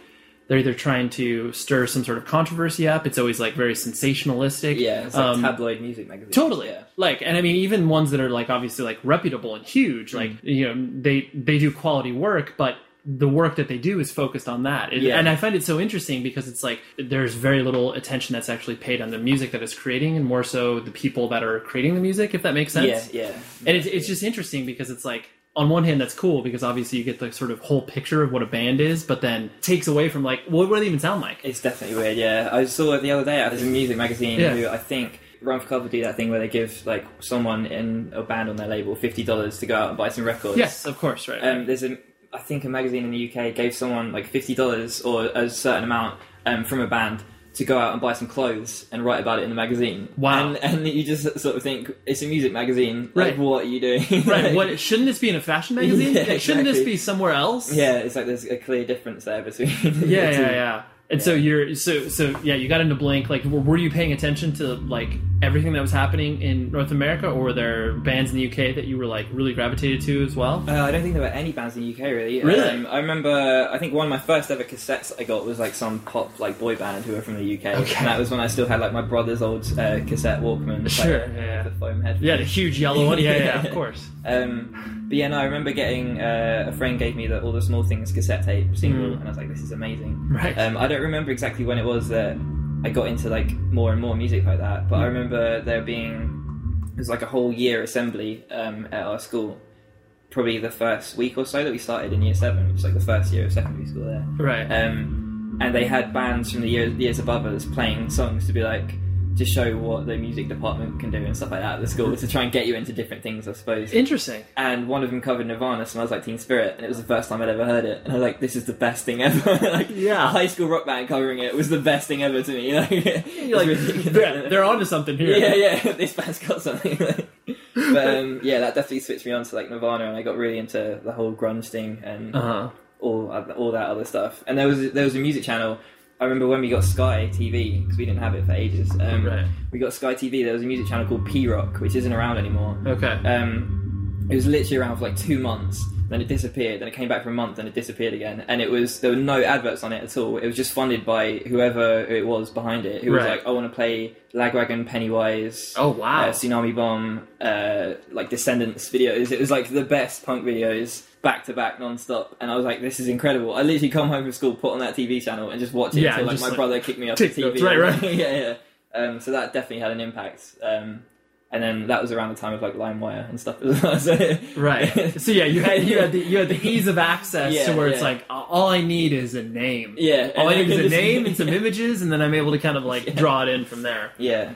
they're either trying to stir some sort of controversy up. It's always like very sensationalistic. Yeah, it's like Um, tabloid music magazine. Totally. Yeah. Like, and I mean, even ones that are like obviously like reputable and huge, like Mm. you know, they they do quality work, but the work that they do is focused on that. It- Yeah. And I find it so interesting because it's like there's very little attention that's actually paid on the music that is creating, and more so the people that are creating the music, if that makes sense. Yeah, yeah. And it's it's just interesting because it's like. On one hand, that's cool because obviously you get the sort of whole picture of what a band is, but then takes away from like, what, do they even sound like? It's definitely weird. Yeah, I saw it the other day. There's a music magazine Yeah. who I think Run for Cover do that thing where they give like someone in a band on their label fifty dollars to go out and buy some records. Yes, of course, right. Um, there's a, I think a magazine in the UK gave someone like fifty dollars or a certain amount um, from a band to go out and buy some clothes and write about it in the magazine. Wow. And, and you just sort of think it's a music magazine. Like, Right. what are you doing? Right. [laughs] What shouldn't this be in a fashion magazine? [laughs] Yeah, Shouldn't this be somewhere else? Yeah, it's like there's a clear difference there between. [laughs] the Yeah, two. yeah, yeah. And so you're so so yeah. You got into Blink. Like, were, were you paying attention to like everything that was happening in North America, or were there bands in the UK that you were like really gravitated to as well? Uh, I don't think there were any bands in the UK really. Really? Um, I remember. I think one of my first ever cassettes I got was like some pop like boy band who were from the UK, Okay. and that was when I still had like my brother's old uh, cassette Walkman. like, Sure, yeah. The foam head. Yeah, the huge yellow one. Yeah, yeah, of [laughs] course. Um, but yeah, no, I remember getting uh, a friend gave me the All the Small Things cassette tape single, Mm. and I was like, this is amazing. Right. Um, I don't remember exactly when it was that I got into like more and more music like that, but I Mm. remember there being it was like a whole year assembly um, at our school. Probably the first week or so that we started in year seven, which was like the first year of secondary school there. Right. Um, and they had bands from the years, years above us playing songs to be like to show what the music department can do and stuff like that at the school to try and get you into different things, I suppose Interesting. and one of them covered Nirvana, smells like Teen Spirit, and it was the first time I'd ever heard it, and I was like, "This is the best thing ever!" [laughs] like, Yeah. a high school rock band covering it was the best thing ever to me. [laughs] Like, You're like, they're, they're onto something here. yeah, yeah, [laughs] this band's got something. but um, yeah, that definitely switched me on to like Nirvana, and I got really into the whole grunge thing and Uh huh. all all that other stuff. And there was there was a music channel. I remember when we got Sky TV because we didn't have it for ages. Um, Right. We got Sky TV. There was a music channel called P Rock, which isn't around anymore. Okay. Um, it was literally around for like two months. Then it disappeared. Then it came back for a month. Then it disappeared again. And it was there were no adverts on it at all. It was just funded by whoever it was behind it. Who was like, I want to play Lagwagon, Pennywise, Oh wow. uh, Tsunami Bomb, uh, like Descendents videos. It was like the best punk videos back to back non-stop and I was like this is incredible I literally come home from school put on that TV channel and just watch it Yeah, until like my like, brother kicked me off the TV. Right, right. [laughs] yeah yeah um, so that definitely had an impact um, and then that was around the time of like LimeWire and stuff as well [laughs] so Right. [laughs] So yeah, you had you had the you had the ease of access Yeah, to where it's yeah. like all I need is a name. Yeah, All I need is a name and some images, and then I'm able to kind of like draw it in from there. yeah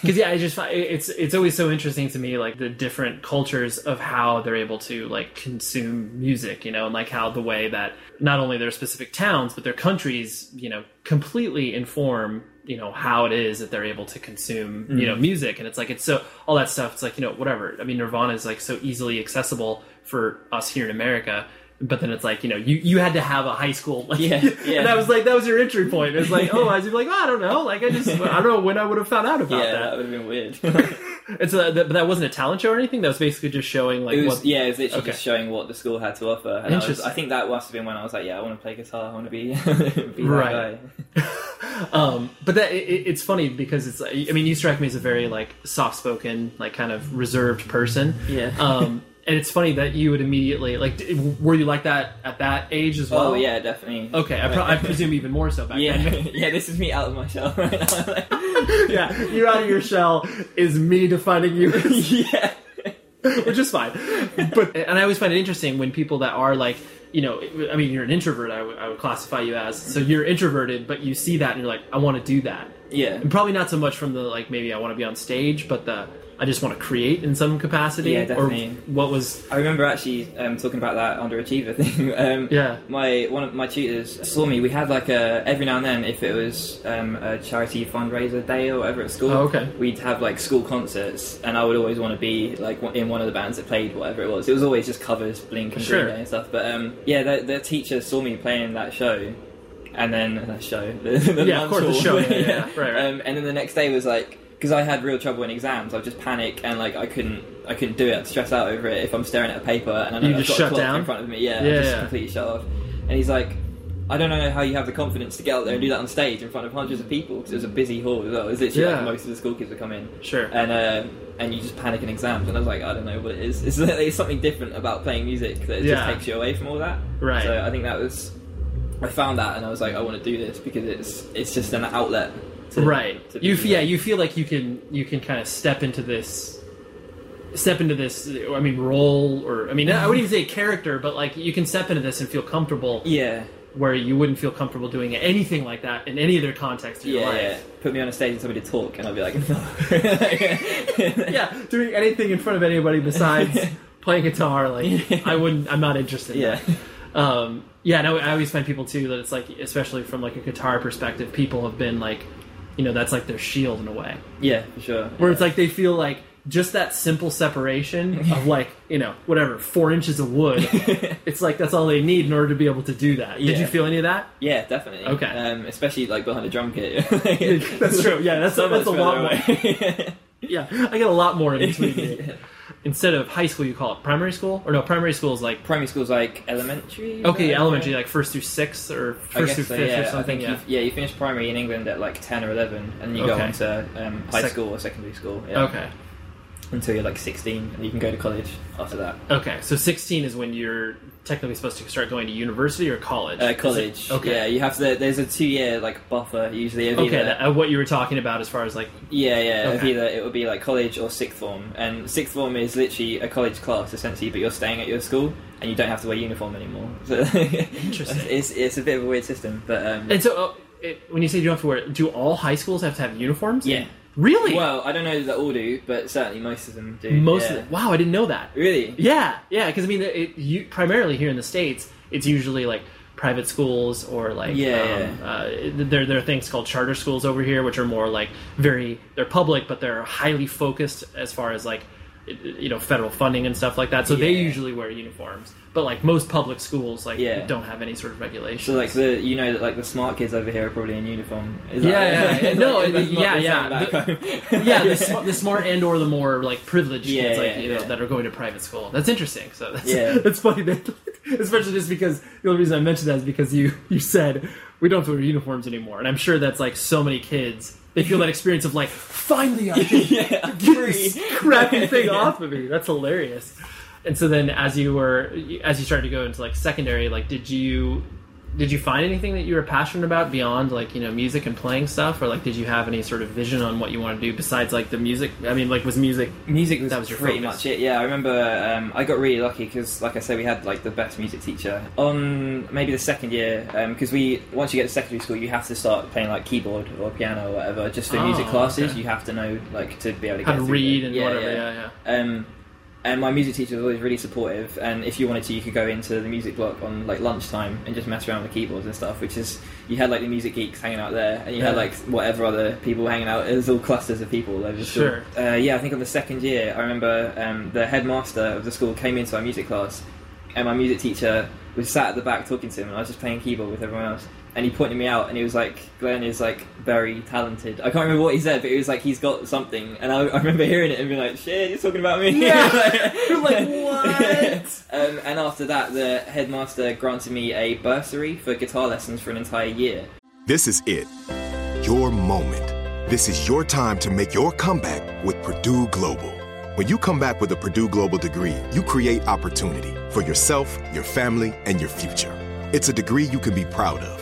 Because yeah, I just find it's it's always so interesting to me like the different cultures of how they're able to like consume music, you know, and like how the way that not only their specific towns but their countries, you know, completely inform you know how it is that they're able to consume you know mm. music. And it's like it's so all that stuff it's like you know whatever. I mean nirvana is like so easily accessible for us here in america but then it's like you know you you had to have a high school like Yeah, yeah. [laughs] and that was like that was your entry point it's like oh i was like oh, i don't know like i just i don't know when i would have found out about yeah that that would have been weird [laughs] it's a, that, but that wasn't a talent show or anything that was basically just showing like it was what yeah it was literally Okay. just showing what the school had to offer and I, was, Interesting. I think that must have been when I was like yeah I want to play guitar I want to be, [laughs] be that Right. guy um but that it- it's funny because it's i mean you strike me as a very like soft spoken like kind of reserved person Yeah. um and it's funny that you would immediately like were you like that at that age as oh, well oh yeah definitely okay i, pro- I presume even more so back yeah then [laughs] yeah this is me out of my shell right now [laughs] yeah you're out of your shell is me defining you [laughs] yeah which is fine. But and I always find it interesting when people that are like, you know, I mean, you're an introvert. I would- I would classify you as. So you're introverted, but you see that and you're like, I want to do that. Yeah And probably not so much from the like maybe I want to be on stage, but the I just want to create in some capacity. Yeah, definitely. Or what was I remember actually um, talking about that underachiever [laughs] thing. Um, Yeah. My one of my tutors saw me. We had like a every now and then, if it was um, a charity fundraiser day or whatever at school. Oh, okay. We'd have like school concerts, and I would always want to be like in one of the bands that played whatever it was. It was always just covers, Blink and Sure. Green Day and stuff. But um, yeah, the, the teacher saw me playing that show. And then uh, show [laughs] the, the Yeah, of course, the show, yeah, yeah, right, right. Um, and then the next day was like because I had real trouble in exams. I would just panic and like I couldn't I couldn't do it. I'd stress out over it if I'm staring at a paper and I know You I've just got a shut clock down? in front of me. Yeah, Yeah, I just yeah. completely shut off. And he's like. I don't know how you have the confidence to get out there and do that on stage in front of hundreds of people because it was a busy hall as well. It was literally Yeah. like most of the school kids would come in, sure? and uh, and you just panic in exams. And I was like, I don't know what it is. It's, [laughs] it's something different about playing music that it Yeah. just takes you away from all that. Right. So I think that was I found that and I was like, I want to do this because it's it's just an outlet. To, right. to You yeah, you feel like you can you can kind of step into this step into this I mean role or I mean I wouldn't even say character but like you can step into this and feel comfortable Yeah. where you wouldn't feel comfortable doing anything like that in any other context of your Yeah, life. yeah. Put me on a stage and tell me to talk, and I'll be like, no. [laughs] Yeah, doing anything in front of anybody besides [laughs] playing guitar, like I wouldn't. I'm not interested. In Yeah. that. Um, yeah, and I, I always find people too that it's like, especially from like a guitar perspective, people have been like, you know, that's like their shield in a way, Yeah, for sure. where it's like they feel like just that simple separation of like you know whatever four inches of wood, [laughs] it's like that's all they need in order to be able to do that. Did you feel any of that? Yeah, definitely. Okay. Um, especially like behind a drum kit. [laughs] [laughs] That's true. Yeah, that's so that's a lot more. Yeah, I get a lot more in between. Instead of high school, you call it primary school, or no? Primary school is like Primary school is like elementary. okay, right? elementary, like first through sixth or I first through so, fifth yeah. or I something. think Yeah. you, yeah, you finish primary in England at like ten or eleven, and then you go Okay. on to um, high Sec- school or secondary school. Yeah, Okay. Until you're like sixteen, and you can go to college after that. Okay. So sixteen is when you're technically supposed to start going to university or college. Uh, Is it- college. okay. Yeah, you have to. There's a two year like buffer usually. Of Okay, either- that, uh, what you were talking about as far as like Yeah, yeah. Okay. either it would be like college or sixth form, and sixth form is literally a college class essentially, but you're staying at your school and you don't have to wear uniform anymore. [laughs] So Interesting. It's it's a bit of a weird system, but um, And so, uh, it, when you say you don't have to wear, do all high schools have to have uniforms? yeah. Really? Well, I don't know that all do, but certainly most of them do. Most yeah. of the, wow, I didn't know that. Really? Yeah, yeah, because I mean, it, you, primarily here in the states, it's usually like private schools or like Yeah, um, Uh, there there are things called charter schools over here, which are more like very they're public, but they're highly focused as far as like you know federal funding and stuff like that. So they usually wear uniforms, but like most public schools, like Yeah. don't have any sort of regulations. So like the you know that like the smart kids over here are probably in uniform. Is Yeah, that, yeah, yeah. [laughs] No, Like, yeah, [laughs] yeah. The- yeah, the, sm- the smart and or the more like privileged Yeah, kids, like yeah, you know, that are going to private school. That's interesting. So that's Yeah. [laughs] that's funny. That, especially just because the only reason I mentioned that is because you you said we don't have to wear uniforms anymore, and I'm sure that's like so many kids. They feel that experience of like, finally, I [laughs] can yeah, get this crappy [laughs] thing off of me. That's hilarious. And so then, as you were, as you started to go into like secondary, like, did you, did you find anything that you were passionate about beyond like you know music and playing stuff, or like did you have any sort of vision on what you want to do besides like the music? I mean, like was music? Music was, That was your pretty focus. much it. Yeah, I remember um, I got really lucky because, like I said, we had like the best music teacher on maybe the second year. Because we once you get to secondary school, you have to start playing like keyboard or piano or whatever. Just for Oh, music classes, okay. you have to know like to be able to get to read it. and whatever. Yeah, yeah. Um, and my music teacher was always really supportive. And if you wanted to, you could go into the music block on like lunchtime and just mess around with the keyboards and stuff. Which is you had like the music geeks hanging out there, and you had like whatever other people hanging out. It was all clusters of people. They were just all- Sure. uh, yeah, I think on the second year, I remember um, the headmaster of the school came into our music class, and my music teacher was sat at the back talking to him, and I was just playing keyboard with everyone else. And he pointed me out, and he was like, "Glenn is like very talented." I can't remember what he said, but he was like he's got something. And I, I remember hearing it and being like, "Shit, you're talking about me." Yeah. [laughs] You're like, [laughs] "What?" um, and after that, the headmaster granted me a bursary for guitar lessons for an entire year. This is it. Your moment. This is your time to make your comeback with Purdue Global. When you come back with a Purdue Global degree, you create opportunity for yourself, your family, and your future. It's a degree you can be proud of,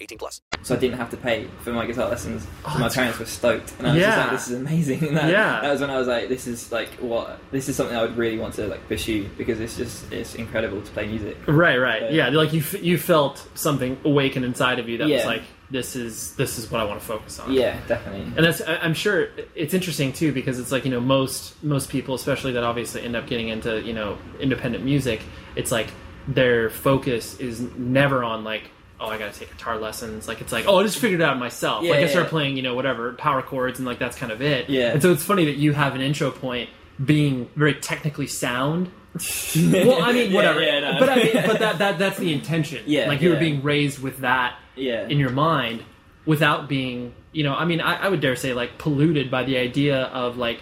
18 plus. so I didn't have to pay for my guitar lessons. So my parents were stoked, and I was just Yeah. like, "This is amazing." [laughs] And that, Yeah. that was when I was like, "This is like what? This is something I would really want to like pursue because it's just it's incredible to play music." Right, right. But- Yeah, like you f- you felt something awaken inside of you that was like this is this is what I want to focus on. Yeah, definitely. And that's I- I'm sure it's interesting too because it's like, you know, most most people especially that obviously end up getting into, you know, independent music, it's like their focus is never on like oh, I got to take guitar lessons. Like it's like, oh, I just figured it out myself. Yeah, like I yeah, start yeah. playing, you know, whatever power chords, and like that's kind of it. Yeah. And so it's funny that you have an intro point being very technically sound. [laughs] well, I mean, whatever. yeah, no. But I mean, but that, that that's the intention. Yeah, Like you were being raised with that Yeah. in your mind without being, you know, I mean, I, I would dare say like polluted by the idea of like,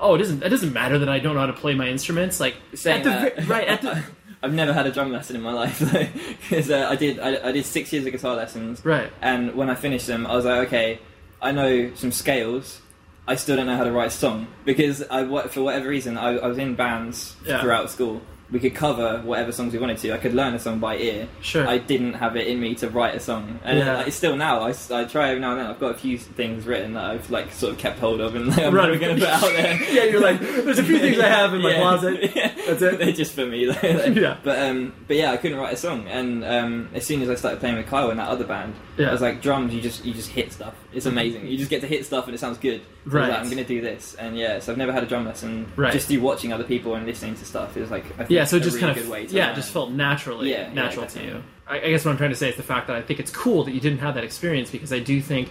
oh, it doesn't it doesn't matter that I don't know how to play my instruments. Like at the uh, that, right at the [laughs] I've never had a drum lesson in my [laughs] life though, because uh, I did I, I did six years of guitar lessons. Right. And when I finished them, I was like, okay, I know some scales. I still don't know how to write a song because I for whatever reason I, I was in bands Yeah. throughout school. We could cover whatever songs we wanted to. I could learn a song by ear. Sure. I didn't have it in me to write a song, and Yeah. like, still now I, I try every now and then. I've got a few things written that I've like sort of kept hold of, and like, I'm Right. never going to put out there. [laughs] yeah, you're like, there's a few things I have in my [laughs] Yeah. closet. [laughs] Yeah. That's it. They're just for me. though. Yeah. But um, but yeah, I couldn't write a song, and um, as soon as I started playing with Kyle in that other band, Yeah. I was like, drums, you just you just hit stuff. It's mm-hmm. amazing. You just get to hit stuff, and it sounds good. So Right. like, I'm gonna do this, and yeah. So I've never had a drum lesson. Right. Just through watching other people and listening to stuff. Was like I think Yeah, so just really kind good of way to yeah, learn. just felt naturally Yeah, yeah, natural to you. I, I guess what I'm trying to say is the fact that I think it's cool that you didn't have that experience because I do think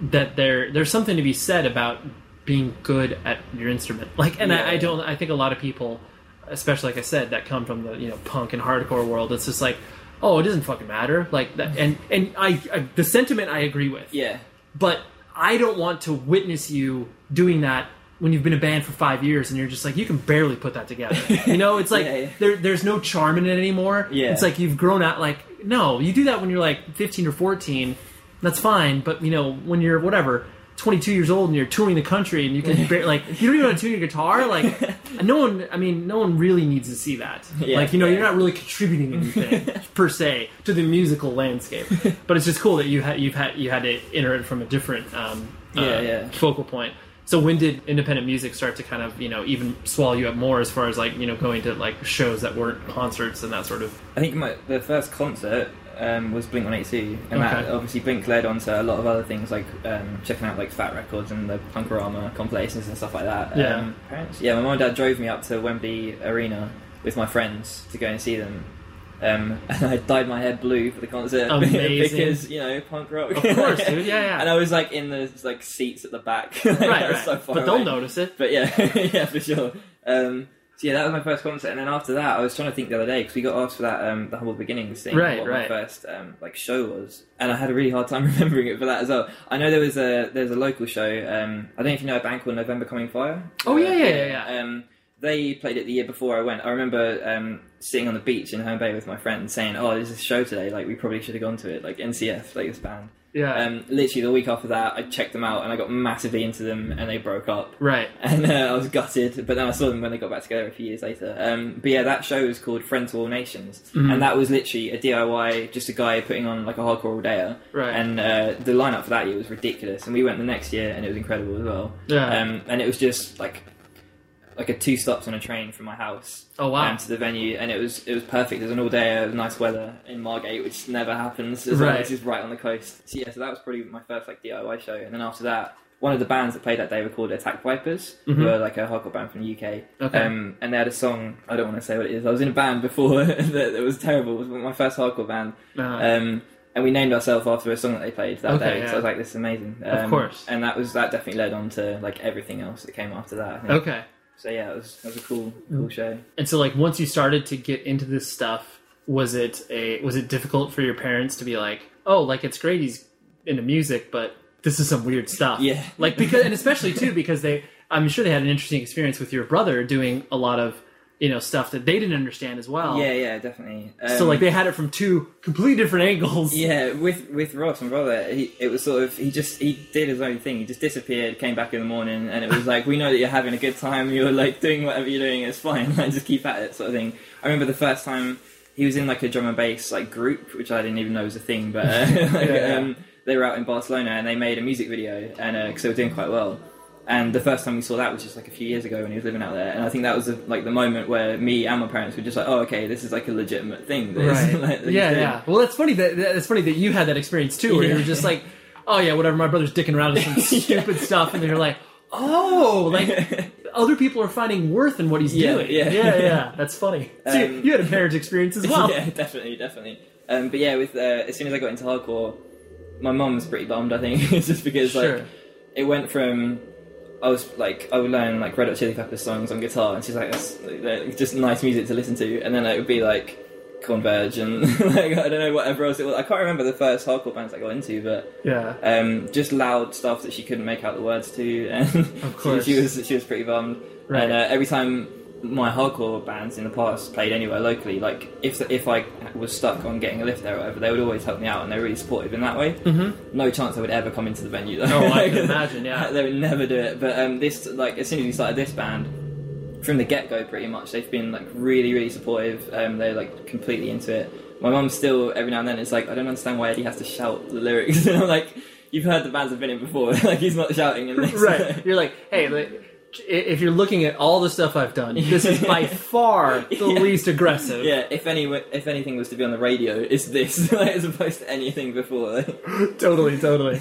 that there there's something to be said about being good at your instrument. Like, and I, I don't. I think a lot of people, especially like I said, that come from the you know punk and hardcore world, it's just like, oh, it doesn't fucking matter. Like that, and and I, I the sentiment I agree with Yeah. but I don't want to witness you doing that when you've been a band for five years and you're just like you can barely put that together. You know, it's like [laughs] Yeah, yeah. There, there's no charm in it anymore. Yeah. it's like you've grown out. Like no, you do that when you're like 15 or 14. That's fine, but you know when you're whatever. 22 years old and you're touring the country and you can bar- like you don't even know how to tune your guitar like [laughs] no one I mean no one really needs to see that Yeah, like you know yeah. you're not really contributing anything [laughs] per se to the musical landscape but it's just cool that you had you've had you had to enter it from a different um, uh, Yeah, yeah. focal point. So when did independent music start to kind of you know even swallow you up more as far as like you know going to like shows that weren't concerts and that sort of I think my the first concert um, was Blink One Eighty Two, and that obviously Blink led on to a lot of other things like um, checking out like Fat Wreck Chords and the Punkorama compilations and stuff like that. Yeah. Um, parents, yeah. My mum and dad drove me up to Wembley Arena with my friends to go and see them. Um, [laughs] and I dyed my hair blue for the concert [laughs] because you know punk rock. Of course, dude. Yeah, yeah. [laughs] and I was like in the like seats at the back, Like, right right so far but they'll away. notice it But yeah, yeah, for sure. Um, so yeah, that was my first concert, and then after that, I was trying to think the other day because we got asked for that um, the humble beginnings thing, Right, what right. my first um, like show was, and I had a really hard time [laughs] remembering it for that as well. I know there was a there's a local show. Um, I don't know if you know a band called November Coming Fire. Oh, yeah, yeah, yeah, yeah. Um, they played it the year before I went. I remember um, sitting on the beach in Herne Bay with my friends saying, "Oh, there's this show today. Like, we probably should have gone to it. Like NCF, like this band." Yeah Um, literally the week after that, I checked them out and I got massively into them, and they broke up right [laughs] and uh, I was gutted. But then I saw them when they got back together a few years later. Um, but yeah, that show was called Friends to All Nations, Mm-hmm. and that was literally a DIY, just a guy putting on like a hardcore all dayer. Right. And uh, the lineup for that year was ridiculous, and we went the next year, and it was incredible as well. Yeah. Um, and it was just like like a two stops on a train from my house. Oh, wow. um, to the venue, and it was it was perfect. It was an all day, it was nice weather in Margate, which never happens. As Right. It's just right on the coast. So yeah, so that was probably my first like DIY show, and then after that. One of the bands that played that day were called Attack Vipers, who are like a hardcore band from the UK. Mm-hmm. Okay. Um, and they had a song. I don't want to say what it is. I was in a band before [laughs] that, that was terrible. It was my first hardcore band. Uh-huh. Um, and we named ourselves after a song that they played that Okay, day. yeah. So I was like, "This is amazing." Of Um, course. And that was that definitely led on to like everything else that came after that. I think. okay So yeah, it was it was a cool Mm. cool show. and so like once you started to get into this stuff was it a was it difficult for your parents to be like oh, like it's great he's into music, but this is some weird stuff. Yeah. like because and especially too because they, I'm sure they had an interesting experience with your brother doing a lot of you know stuff that they didn't understand as well. Yeah, yeah, definitely. So Um, like they had it from two completely different angles. Yeah, with with Ross, my brother, he, it was sort of he just he did his own thing. He just disappeared, came back in the morning, and it was like we know that you're having a good time. You're like doing whatever you're doing. It's fine. [laughs] Like just keep at it, sort of thing. I remember the first time he was in like a drum and bass like group, which I didn't even know was a thing. But [laughs] [laughs] uh, like, Yeah. um, they were out in Barcelona and they made a music video, and because they were doing quite well. And the first time we saw that was just like a few years ago when he was living out there, and I think that was the, like the moment where me and my parents were just like, "Oh, okay, this is like a legitimate thing." [laughs] This, Right. like, yeah, doing. yeah. Well, it's funny that that- it's funny that you had that experience too, where you were just like, oh yeah, whatever. My brother's dicking around with some [laughs] stupid stuff, and then you're like, oh, like [laughs] other people are finding worth in what he's Yeah, doing. yeah. yeah, yeah. That's funny. So you- Um, you had a marriage experience as well. yeah, definitely, definitely. Um, but yeah, with uh, as soon as I got into hardcore, my mum was pretty bummed. I think it's just because Sure. like it went from I was like I would learn like Red Hot Chili Peppers songs on guitar, and she's like, "That's like, just nice music to listen to," and then it would be like Converge and [laughs] like I don't know whatever else it was. I can't remember the first hardcore bands I got into, but Yeah. um, just loud stuff that she couldn't make out the words to, [laughs] and Of course. she, she was she was pretty bummed. Right. And uh, every time my hardcore bands in the past played anywhere locally, like if if I was stuck on getting a lift there or whatever, they would always help me out, and they were really supportive in that way. Mm-hmm. No chance I would ever come into the venue. Though. Oh, I can [laughs] imagine, yeah. they would never do it. But um, this like as soon as we started this band. From the get go, pretty much, they've been like really, really supportive. Um, they're like completely into it. My mum still every now and then is like, I don't understand why Eddie has to shout the lyrics. and [laughs] I'm like, you've heard the bands I've been in before. [laughs] like he's not shouting in this. right. You're like, hey, like, if you're looking at all the stuff I've done, this is by [laughs] far the Yeah. least aggressive. Yeah, if any if anything was to be on the radio, it's this [laughs] as opposed to anything before. [laughs] totally, totally.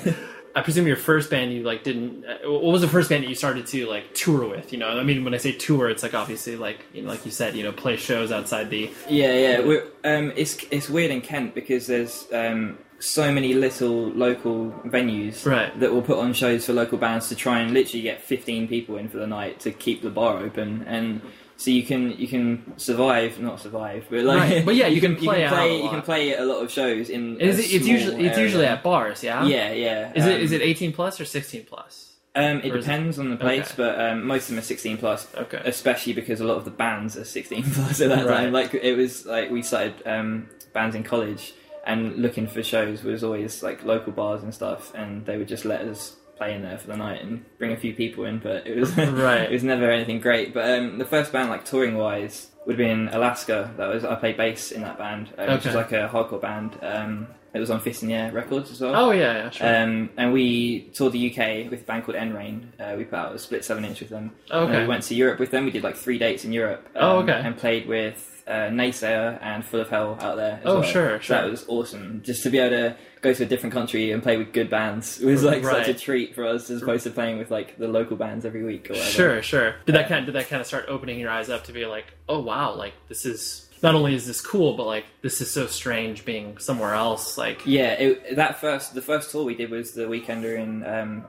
I presume your first band you like didn't. Uh, what was the first band that you started to like tour with? You know, I mean, when I say tour, it's like obviously like you know, like you said, you know, play shows outside the. yeah, yeah. We're, um, it's it's weird in Kent because there's um, so many little local venues Right. that will put on shows for local bands to try and literally get 15 people in for the night to keep the bar open and. So you can you can survive, not survive, but like, Right, but yeah, [laughs] you can play you can a play, you lot. can play a lot of shows in. Is it? It's usually it's usually at bars, yeah. Yeah, yeah. Is it um, is it 18 plus or 16 plus? Um, it Or is it- depends on the place, Okay. but um, most of them are 16 plus. Okay. Especially because a lot of the bands are 16 [laughs] plus at that Right. time. Like it was like we started um, bands in college, and looking for shows was always like local bars and stuff, and they would just let us play in there for the night and bring a few people in. But it was [laughs] Right. it was never anything great. But um, the first band, like touring wise, would be in Alaska. That was I played bass in that band, uh, which Okay. was like a hardcore band. Um, it was on Fist in the Air Records as well. Oh yeah, yeah, sure. Um, and we toured the UK with a band called N Rain. Uh, we put out a split seven inch with them. Okay. And we went to Europe with them. We did like three dates in Europe. um, Oh, okay. And played with uh, Naysayer and Full of Hell out there. As Oh, well. sure, So That was awesome. Just to be able to go to a different country and play with good bands [laughs] was like such a treat for us, as opposed to playing with like the local bands every week or whatever. Sure, sure. Did that kind did that kind of start opening your eyes up to be like, oh wow, like this is not only is this cool, but like this is so strange being somewhere else. Like, Yeah, it, that first the first tour we did was the weekender in. Um,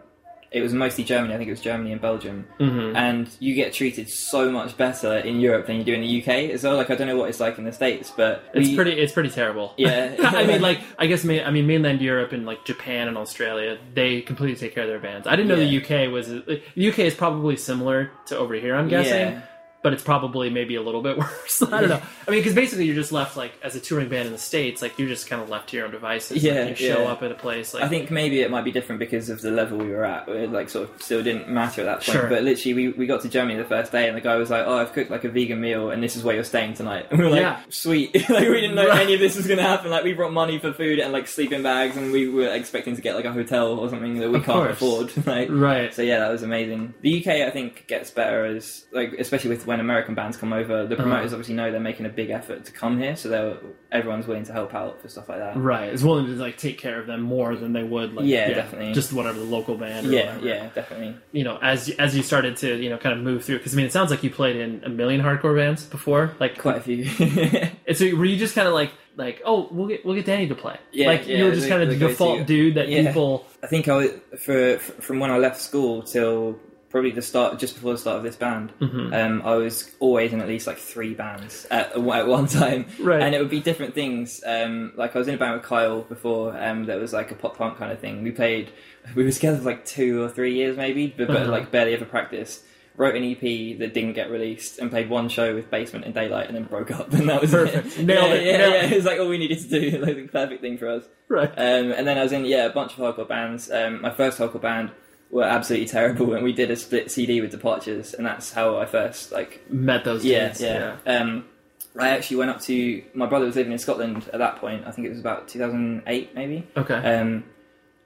it was mostly Germany. I think it was Germany and Belgium. Mm-hmm. And you get treated so much better in Europe than you do in the UK as well. Like I don't know what it's like in the states, but it's we- pretty it's pretty terrible. [laughs] Yeah. [laughs] I mean, like I guess I mean mainland Europe and like Japan and Australia, they completely take care of their bands. I didn't know Yeah. the UK was the UK is probably similar to over here. I'm guessing. Yeah. But it's probably maybe a little bit [laughs] worse. I don't know. [laughs] I mean, because basically you're just left like as a touring band in the states, like you're just kind of left to your own devices. Yeah, like, you show yeah. up at a place. Like I think maybe it might be different because of the level we were at. It like sort of still didn't matter at that point. Sure. But literally, we, we got to Germany the first day, and the guy was like, "Oh, I've cooked like a vegan meal, and this is where you're staying tonight." And [laughs] we were like, Yeah. "Sweet!" like we didn't know Right. any of this was going to happen. Like we brought money for food and like sleeping bags, and we were expecting to get like a hotel or something that we Of can't course. afford. like Right. So yeah, that was amazing. The UK, I think, gets better as like especially with when American bands come over. Uh-huh. The promoters obviously know they're making a big effort to come here, so they're everyone's willing to help out for stuff like that. Right, is willing to like take care of them more than they would. Like, Yeah, definitely. Just whatever the local band. Or Yeah, whatever. yeah, definitely. You know, as as you started to you know kind of move through, because I mean, it sounds like you played in a million hardcore bands before. Like, Quite a few. [laughs] and so were you just kind of like like oh we'll get we'll get Danny to play? Yeah, like yeah, you were just kind of the default dude that Yeah. people. I think I was for from when I left school till probably the start, just before the start of this band, Mm-hmm. um, I was always in at least like three bands at, [laughs] at one time, Right. And it would be different things. Um, like I was in a band with Kyle before, um, that was like a pop punk kind of thing. We played, [laughs] we were together for like two or three years maybe, but, but Uh-huh. like barely ever practiced. Wrote an EP that didn't get released and played one show with Basement and Daylight and then broke up [laughs] and that was Perfect. it. Nailed yeah, it. Yeah, Nailed yeah, it. it was like all we needed to do, like the perfect thing for us. Right. Um, and then I was in yeah a bunch of hardcore bands. Um, my first hardcore band were absolutely terrible, and we did a split CD with Departures, and that's how I first like Met those yeah dudes. yeah. Um, I actually went up to my brother was living in Scotland at that point. I think it was about 2008 maybe. Okay. Um,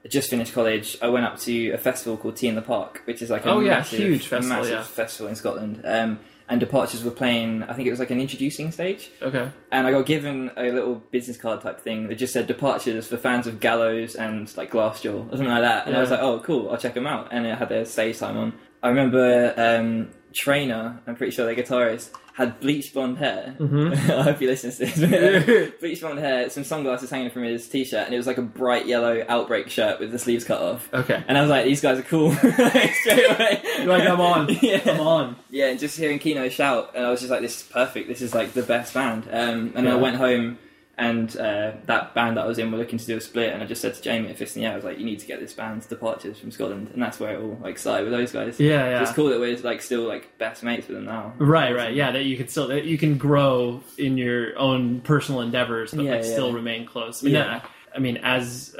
I just finished college. I went up to a festival called T in the Park, which is like a Oh, yeah, massive, huge festival, massive yeah. festival in Scotland. Um, and Departures were playing. I think it was like an introducing stage okay. and I got given a little business card type thing that just said departures for fans of Gallows and like Glassjaw or something like that. And I was like, oh, cool, I'll check them out. And it had their stage time on. I remember um, Trainer, I'm pretty sure their guitarist, had bleached blonde hair. Mm-hmm. [laughs] I hope you listen to this. [laughs] bleached blonde hair, some sunglasses hanging from his t shirt, and it was like a bright yellow outbreak shirt with the sleeves cut off. Okay. And I was like, these guys are cool. [laughs] Straight away. You're like, I'm on. Yeah. I'm on. Yeah, and just hearing Kino shout, and I was just like, "This is perfect. This is like the best band." Um, and Yeah. I went home, and uh, that band that I was in were looking to do a split, and I just said to Jamie at Fist in the Air, I was like, "You need to get this band's Departures from Scotland," and that's where it all like started with those guys. Yeah, yeah. So it's cool that we're like still like best mates with them now. Right, right, yeah. That you can still that you can grow in your own personal endeavors, but Yeah, like still remain close. I mean, Yeah. I, I mean, as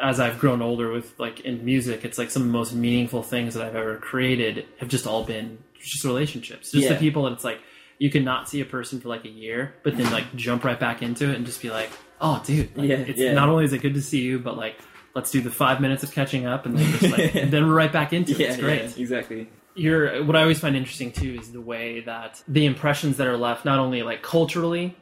as I've grown older with like in music, it's like some of the most meaningful things that I've ever created have just all been just relationships, just the people that it's like you can not see a person for like a year, but then like jump right back into it and just be like, oh, dude, like, Yeah, it's yeah. not only is it good to see you, but like. Let's do the five minutes of catching up, and then just like, and [laughs] then we're right back into it. Yeah, It's great yeah, exactly. you're what I always find interesting too is the way that the impressions that are left, not only like culturally,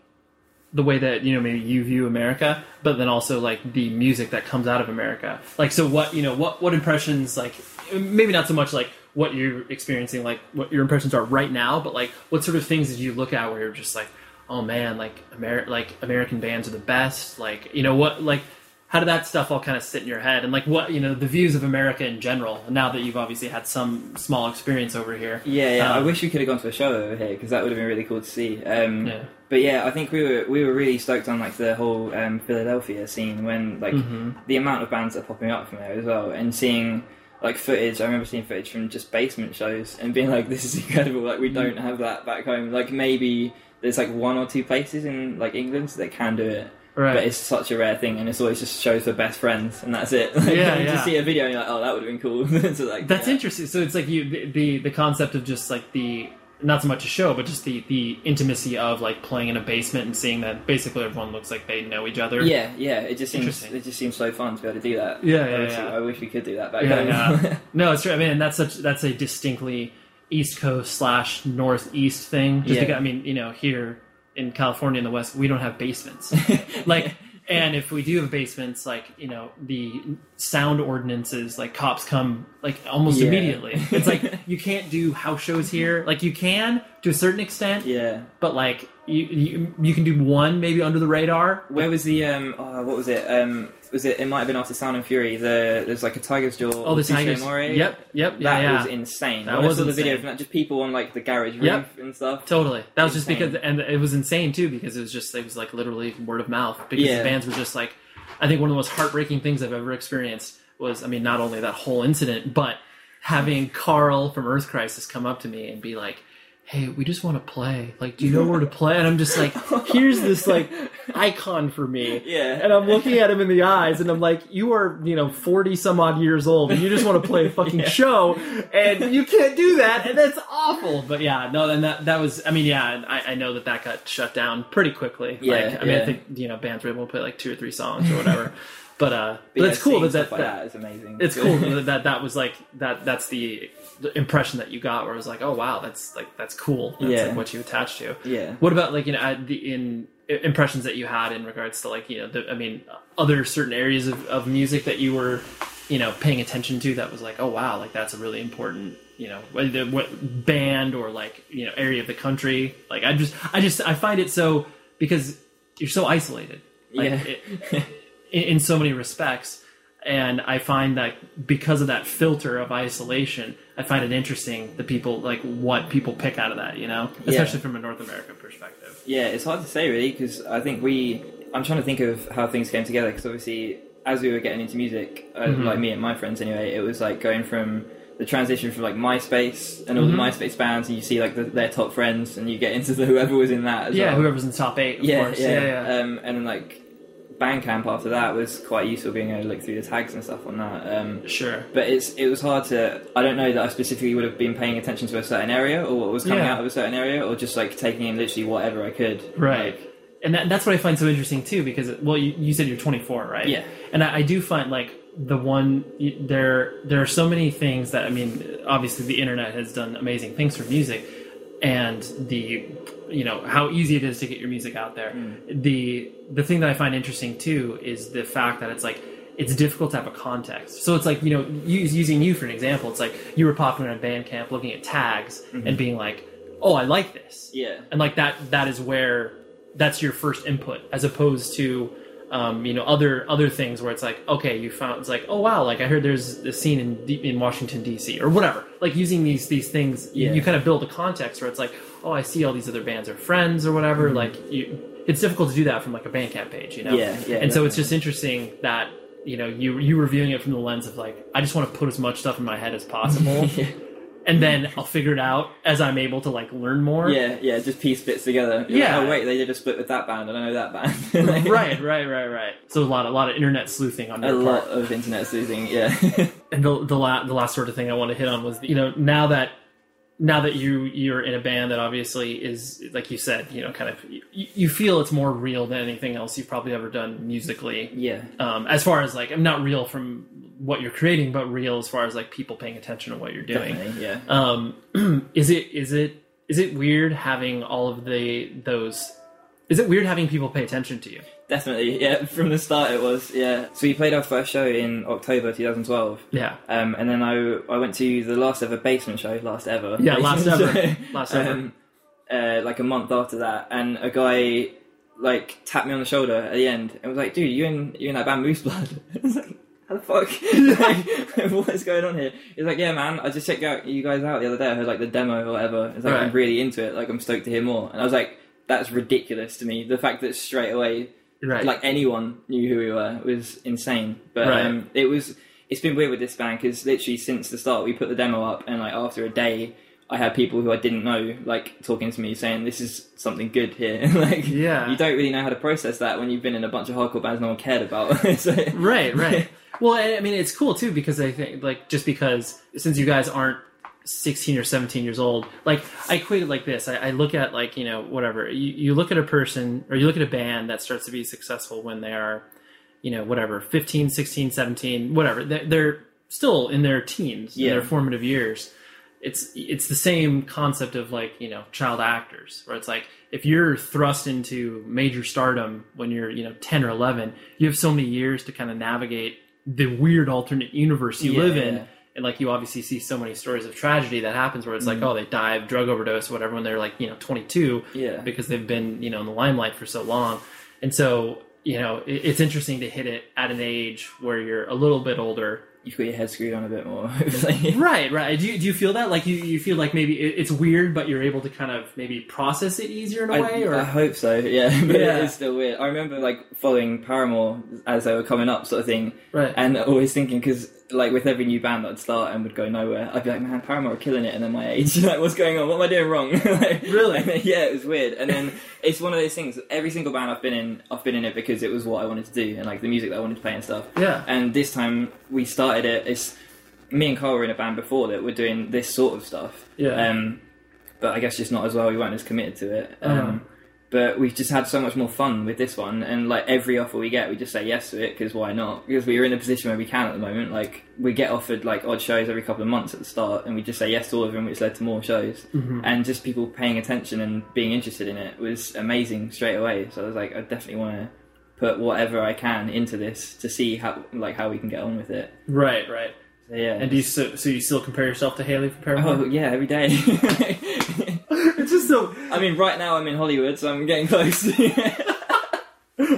the way that you know maybe you view America, but then also like the music that comes out of America. Like, so what you know, what what impressions like maybe not so much like what you're experiencing, like what your impressions are right now, but like what sort of things did you look at where you're just like, oh man, like Amer- like American bands are the best, like you know what like. How did that stuff all kind of sit in your head, and like what you know the views of America in general? Now that you've obviously had some small experience over here, Yeah, yeah. I Um, wish we could have gone to a show over here because that would have been really cool to see. Um, Yeah. But yeah, I think we were we were really stoked on like the whole um, Philadelphia scene when like Mm-hmm. the amount of bands that are popping up from there as well, and seeing like footage. I remember seeing footage from just basement shows and being like, "This is [laughs] incredible! Like we mm. don't have that back home. Like maybe there's like one or two places in like England that can do it." Right. But it's such a rare thing, and it's always just shows for best friends, and that's it. [laughs] Like, Yeah, you yeah. just see a video, and you're like, "Oh, that would have been cool." [laughs] so, like, That's yeah. interesting. So it's like you the, the the concept of just like the not so much a show, but just the the intimacy of like playing in a basement and seeing that basically everyone looks like they know each other. Yeah, yeah. It just seems it just seems so fun to be able to do that. Yeah, I yeah, wish, yeah. I wish we could do that back yeah, home. yeah. [laughs] No, it's true. I mean, that's such that's a distinctly East Coast slash Northeast thing. Just Yeah. because I mean, you know, here in California in the West, we don't have basements. [laughs] like, and if we do have basements, like you know, the sound ordinances, like cops come like almost Yeah. immediately. It's like [laughs] you can't do house shows here. Like you can to a certain extent, yeah. but like you, you you can do one maybe under the radar. Where was the um? Oh, what was it? Um, was it? It might have been after Sound and Fury. The there's like a Tigers Jaw. Oh, the Touche Tigers. Amore. Yep, yep, yeah, That yeah. was insane. That I was saw the video insane. from that, just people on like the garage roof Yep. and stuff. Totally. That was just because, and it was insane too because it was just it was like literally word of mouth because Yeah. the bands were just like, I think one of the most heartbreaking things I've ever experienced was, I mean, not only that whole incident, but having Karl from Earth Crisis come up to me and be like. Hey, we just want to play. Like, do you know [laughs] where to play? And I'm just like, here's this like icon for me. Yeah. And I'm looking at him in the eyes, and I'm like, you are, you know, 40 some odd years old, and you just want to play a fucking [laughs] show, and you can't do that, and that's awful. But yeah, no, and that that was, I mean, yeah, I, I know that that got shut down pretty quickly. Yeah, like, I mean, I think you know, bands were able to play like two or three songs or whatever. [laughs] but uh, but, it's cool that that, like that is amazing. it's cool [laughs] that, that that was like that. That's the, the impression that you got, where it was like, oh wow, that's like that's cool. That's Yeah. like what you attach to. Yeah. What about like you know the, in impressions that you had in regards to like you know the, I mean other certain areas of, of music that you were you know paying attention to that was like oh wow like that's a really important you know whether what band or like you know area of the country like I just I just I find it so because you're so isolated like Yeah. it, [laughs] in, in so many respects and I find that because of that filter of isolation, I find it interesting the people like what people pick out of that, you know, especially from a North American perspective. Yeah, it's hard to say really because I think we. I'm trying to think of how things came together because obviously, as we were getting into music, uh, Mm-hmm. like me and my friends anyway, it was like going from the transition from like MySpace and all the Mm-hmm. MySpace bands, and you see like the, their top friends, and you get into the [laughs] whoever was in that. As Yeah, well. was in the top eight, of yeah, course. yeah, Yeah, yeah. Um, and then like Bandcamp after that was quite useful being able to look through the tags and stuff on that. Um, sure. but it's it was hard to. I don't know that I specifically would have been paying attention to a certain area or what was coming Yeah. out of a certain area, or just like taking in literally whatever I could. Right. Like, and that, that's what I find so interesting too, because well, you, you said you're 24, right? Yeah. And I, I do find like the one there there are so many things that I mean, obviously the internet has done amazing things for music, and the you know how easy it is to get your music out there. Hmm. The the thing that I find interesting too is the fact that it's like it's difficult to have a context. So it's like you know, use, using you for an example, it's like you were popping in Bandcamp, looking at tags mm-hmm. and being like, "Oh, I like this." yeah. and like that that is where that's your first input as opposed to um, you know other other things where it's like okay you found it's like oh wow like I heard there's a scene in D- in Washington D.C. or whatever. Like using these these things you- Yeah. you, kind of build a context where it's like oh I see all these other bands are friends or whatever like you it's difficult to do that from like a Bandcamp page you know? Yeah, yeah, and so it's just interesting that you know you you reviewing it from the lens of like I just want to put as much stuff in my head as possible [laughs] and then I'll figure it out as I'm able to like learn more Yeah, yeah, just piece bits together. You're Yeah. like, oh wait, they did a split with that band. And I know that band. Like, [laughs] [laughs] right, right, right, right. So a lot, a lot of internet sleuthing on that. A lot part. of internet sleuthing. Yeah. And the the, la- the last sort of thing I want to hit on was, you know, now that now that you you're in a band that obviously is like you said, you know, kind of you, you feel it's more real than anything else you've probably ever done musically. yeah. Um, as far as like, I'm not real from what you're creating, but real as far as like people paying attention to what you're doing. Definitely. Yeah. Um, [clears throat] is it is it is it weird having all of the those? Is it weird having people pay attention to you? Definitely. Yeah. [laughs] From the start, it was. Yeah. So we played our first show in October 2012. Yeah. Um, and then I I went to the last ever basement show, last ever. Yeah, last [laughs] basement ever. [laughs] Last ever. Um, uh, like a month after that, and a guy like tapped me on the shoulder at the end and was like, "Dude, you in you in that band Moose Blood?" I was like, "How the fuck? like, what is going on here?" He's like, "Yeah, man, I just checked out you guys out the other day. I heard like the demo or whatever. It's like I'm really into it. Like I'm stoked to hear more." And I was like, "That's ridiculous to me. The fact that straight away Right. like anyone knew who we were It was insane. But Right. um, it was it's been weird with this band because literally since the start we put the demo up and like after a day I had people who I didn't know like talking to me saying this is something good here. [laughs] like Yeah. you don't really know how to process that when you've been in a bunch of hardcore bands no one cared about. [laughs] so, right right well I I mean it's cool too because i think like just because since you guys aren't 16 or 17 years old like i equate it like this. I, I look at like you know whatever. You, you look at a person or you look at a band that starts to be successful when they are you know whatever 15 16 17 whatever. They're, they're still in their teens in their formative years. It's it's the same concept of like you know child actors where it's like if you're thrust into major stardom when you're you know 10 or 11 you have so many years to kind of navigate the weird alternate universe you Yeah, live in yeah. And like you obviously see so many stories of tragedy that happens where it's like mm-hmm. oh they die of drug overdose or whatever when they're like you know 22 Yeah. because they've been you know in the limelight for so long and so you know it, it's interesting to hit it at an age where you're a little bit older you've got your head screwed on a bit more. [laughs] [laughs] Right, right. Do you, do you feel that? Like you, you feel like maybe it, it's weird, but you're able to kind of maybe process it easier in a I, way, or I hope so, [laughs] yeah. But Yeah. it is still weird. I remember like following Paramore as they were coming up, sort of thing. Right. And always thinking because like with every new band that'd start and would go nowhere, I'd be like, man, Paramore are killing it, and then my age, [laughs] like, what's going on? What am I doing wrong? [laughs] like, Really? then- yeah, it was weird. And then it's one of those things. Every single band I've been in, I've been in it because it was what I wanted to do and like the music that I wanted to play and stuff. Yeah. And this time we started it. It's me and Karl were in a band before that were doing this sort of stuff. Yeah. Um, but I guess just not as well. We weren't as committed to it. Um, Uh-huh. But we've just had so much more fun with this one, and like every offer we get, we just say yes to it because why not? Because we're in a position where we can at the moment. Like we get offered like odd shows every couple of months at the start, and we just say yes to all of them, which led to more shows. Mm-hmm. And just people paying attention and being interested in it was amazing straight away. So I was like, I definitely want to put whatever I can into this to see how like how we can get on with it. right, right. So, yeah. And do you so, so you still compare yourself to Haley from Paramore? Oh yeah, every day. [laughs] [laughs] it's just so. I mean, right now I'm in Hollywood, so I'm getting close. [laughs]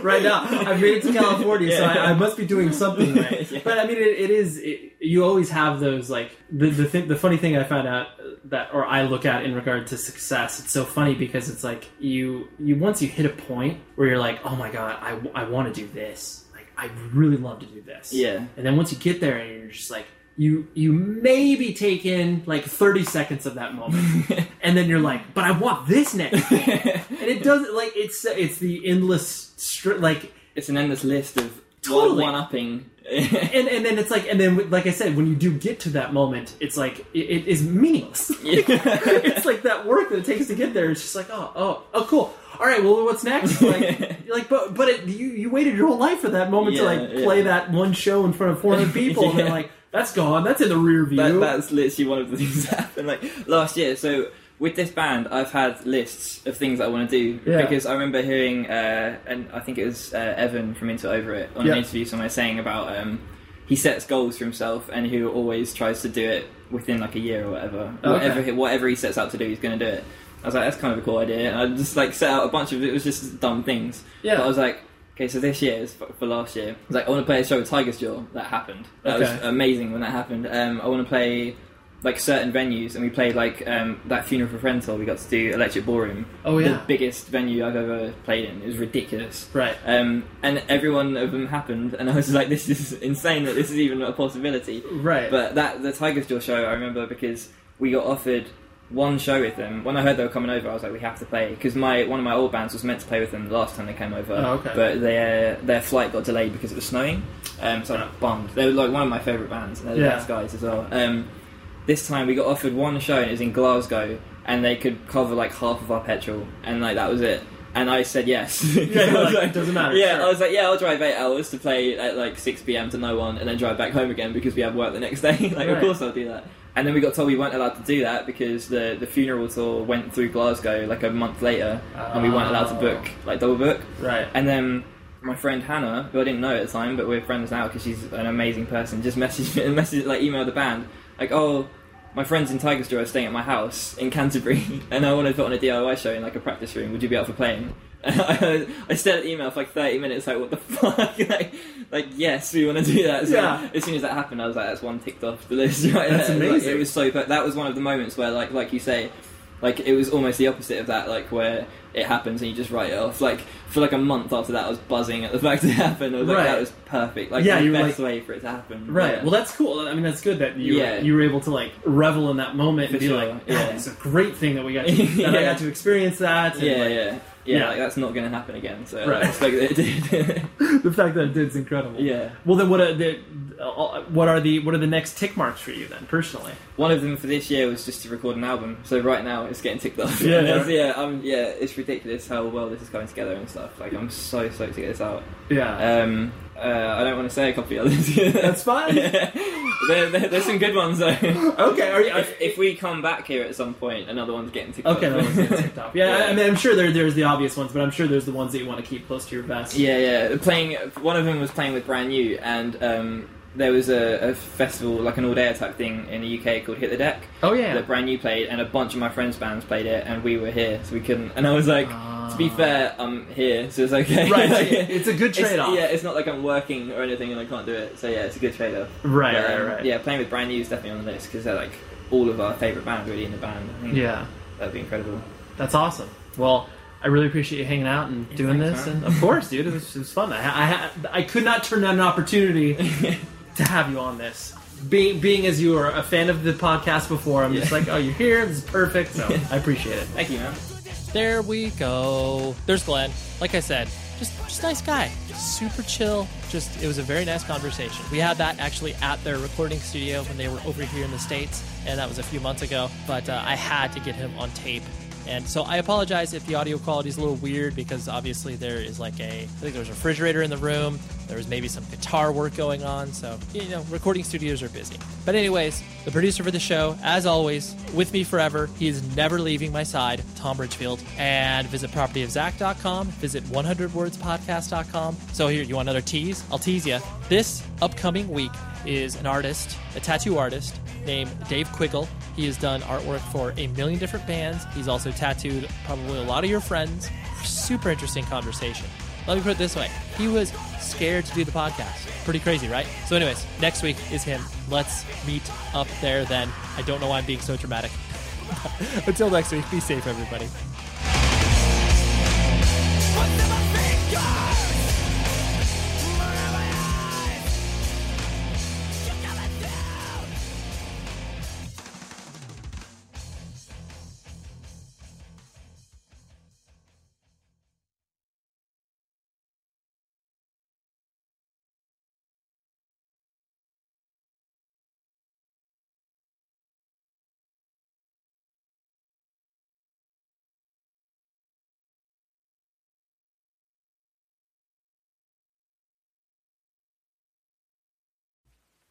right now. I've made it to California, so I, I must be doing something [laughs] right. But I mean, it, it is. It, you always have those like the the thing. The funny thing I found out that, or I look at in regard to success. It's so funny because it's like you you once you hit a point where you're like, oh my god, I I want to do this. Like I really love to do this. Yeah. And then once you get there, and you're just like. You you maybe take in like thirty seconds of that moment, [laughs] and then you're like, "But I want this next." [laughs] and it doesn't like it's it's the endless stri- like It's an endless list of Totally. one upping. [laughs] and and then it's like and then like I said when you do get to that moment it's like it, it is meaningless it's like that work that it takes to get there it's just like oh oh oh cool all right well what's next like like but but it, you you waited your whole life for that moment to Yeah, like yeah. play that one show in front of 400 people and then Yeah. like that's gone that's in the rear view That, that's literally one of the [laughs] things that happened like last year. So with this band, I've had lists of things I want to do Yeah. because I remember hearing, uh, and I think it was uh, Evan from Into Over It on Yeah. an interview somewhere saying about um, he sets goals for himself and he always tries to do it within like a year or whatever. Okay. Whatever he, whatever he sets out to do, he's going to do it. I was like, that's kind of a cool idea. And I just like set out a bunch of it was just dumb things. Yeah. But I was like. Okay, so this year is for, for last year. I was like, I want to play a show with Tigers Jaw. That happened. That was amazing when that happened. Um, I want to play like certain venues, and we played like um, that funeral for friends friend tour. We got to do Electric Ballroom. Oh, yeah. the biggest venue I've ever played in. It was ridiculous. Right. Um, and every one of them happened, and I was [laughs] like, this is insane that this is even a possibility. Right. But that the Tigers Jaw show, I remember because we got offered one show with them. When I heard they were coming over, I was like, we have to play because my one of my old bands was meant to play with them the last time they came over. Oh, okay. But their their flight got delayed because it was snowing. Um, so I'm bummed. They were like one of my favourite bands. and They're the Yeah. best guys as well. Um, this time we got offered one show and it was in Glasgow, and they could cover like half of our petrol, and like that was it. And I said yes. [laughs] Yeah, I was like, doesn't matter, Yeah, sure. I was like, yeah, I'll drive eight hours to play at like six pm to no one, and then drive back home again because we have work the next [laughs] day. like, of course I'll do that. And then we got told we weren't allowed to do that because the the funeral tour went through Glasgow like a month later, and we weren't allowed to book like double book. right And then my friend Hannah, who I didn't know at the time, but we're friends now because she's an amazing person, just [laughs] messaged me, and messaged like emailed the band like, oh, my friends in Tigers Jaw are staying at my house in Canterbury, [laughs] and I want to put on a DIY show in like a practice room. Would you be up for playing? [laughs] I, I stared at the email for like thirty minutes, like, what the [laughs] fuck? [laughs] like, like, yes, we want to do that. So Yeah. As soon as that happened, I was like, that's one ticked off the list. Right That's there. Like, amazing. it was so. But that was one of the moments where, like, like you say, like it was almost the opposite of that, like where it happens and you just write it off. Like for like a month after that, I was buzzing at the [laughs] fact it happened. I was like, Right. that was perfect. Like Yeah, the you were best like- way for it to happen. Right. Yeah. Well, that's cool. I mean, that's good that you Yeah. you were able to like revel in that moment and be sure, like, yeah. yeah, it's a great thing that we got to, [laughs] that I Yeah. got to experience that. and, yeah, like, yeah, yeah, Yeah. Like that's not going to happen again. So Right. I expect that it did. [laughs] the fact that it did is incredible. yeah. Well, then what the uh, what are the what are the next tick marks for you then personally? One of them for this year was just to record an album. So right now it's getting ticked off. Yeah, [laughs] yeah. yeah. Um, yeah, it's ridiculous how well this is coming together and stuff. Like I'm so stoked to get this out. Yeah. Um, uh, I don't want to say a couple of the others. [laughs] That's fine. there, there, there's some good ones though. [laughs] okay. Are you? if, if we come back here at some point, another one's getting ticked okay, off. that one's getting ticked off. Yeah, I- I mean, I'm sure there, there's the obvious ones, but I'm sure there's the ones that you want to keep close to your vest. Yeah, yeah. Playing. One of them was playing with Brand New, and um, there was a, a festival, like an all-day type thing in the UK called Hit the Deck. Oh yeah. That Brand New played, and a bunch of my friends' bands played it, and we were here, so we couldn't. And I was like, to be fair, I'm here, so it's okay. Right, Like, [laughs] it's a good trade-off. Yeah, it's not like I'm working or anything and I can't do it. So yeah, it's a good trade-off. Right, But, right, um, right. Yeah, playing with Brand New is definitely on the list because they're like all of our favourite bands really in the band. I think Yeah. that'd be incredible. That's awesome. Well, I really appreciate you hanging out and doing thanks, this, man. and of course, dude, it was, it was fun. I, I, I could not turn down an opportunity [laughs] to have you on this. Being, being as you are a fan of the podcast before, I'm just like, oh, you're here. This is perfect. So [laughs] I appreciate it. Thank you, man. There we go. There's Glenn. Like I said, just just nice guy. Super chill. Just it was a very nice conversation. We had that actually at their recording studio when they were over here in the states, and that was a few months ago. But uh, I had to get him on tape. And so I apologize if the audio quality is a little weird because obviously there is like a I think there's a refrigerator in the room. There was maybe some guitar work going on, so you know recording studios are busy. But anyways, the producer for the show, as always, with me forever. He is never leaving my side, Tom Bridgefield. And visit propertyofzach.com, visit 100wordspodcast.com. So here, you want another tease? I'll tease you. This upcoming week is an artist, a tattoo artist named Dave Quiggle. He has done artwork for a million different bands. He's also tattooed probably a lot of your friends. Super interesting conversation. let me put it this way: he was scared to do the podcast. Pretty crazy, right? So, anyways, next week is him. Let's meet up there then. I don't know why I'm being so dramatic. [laughs] Until next week, be safe, everybody.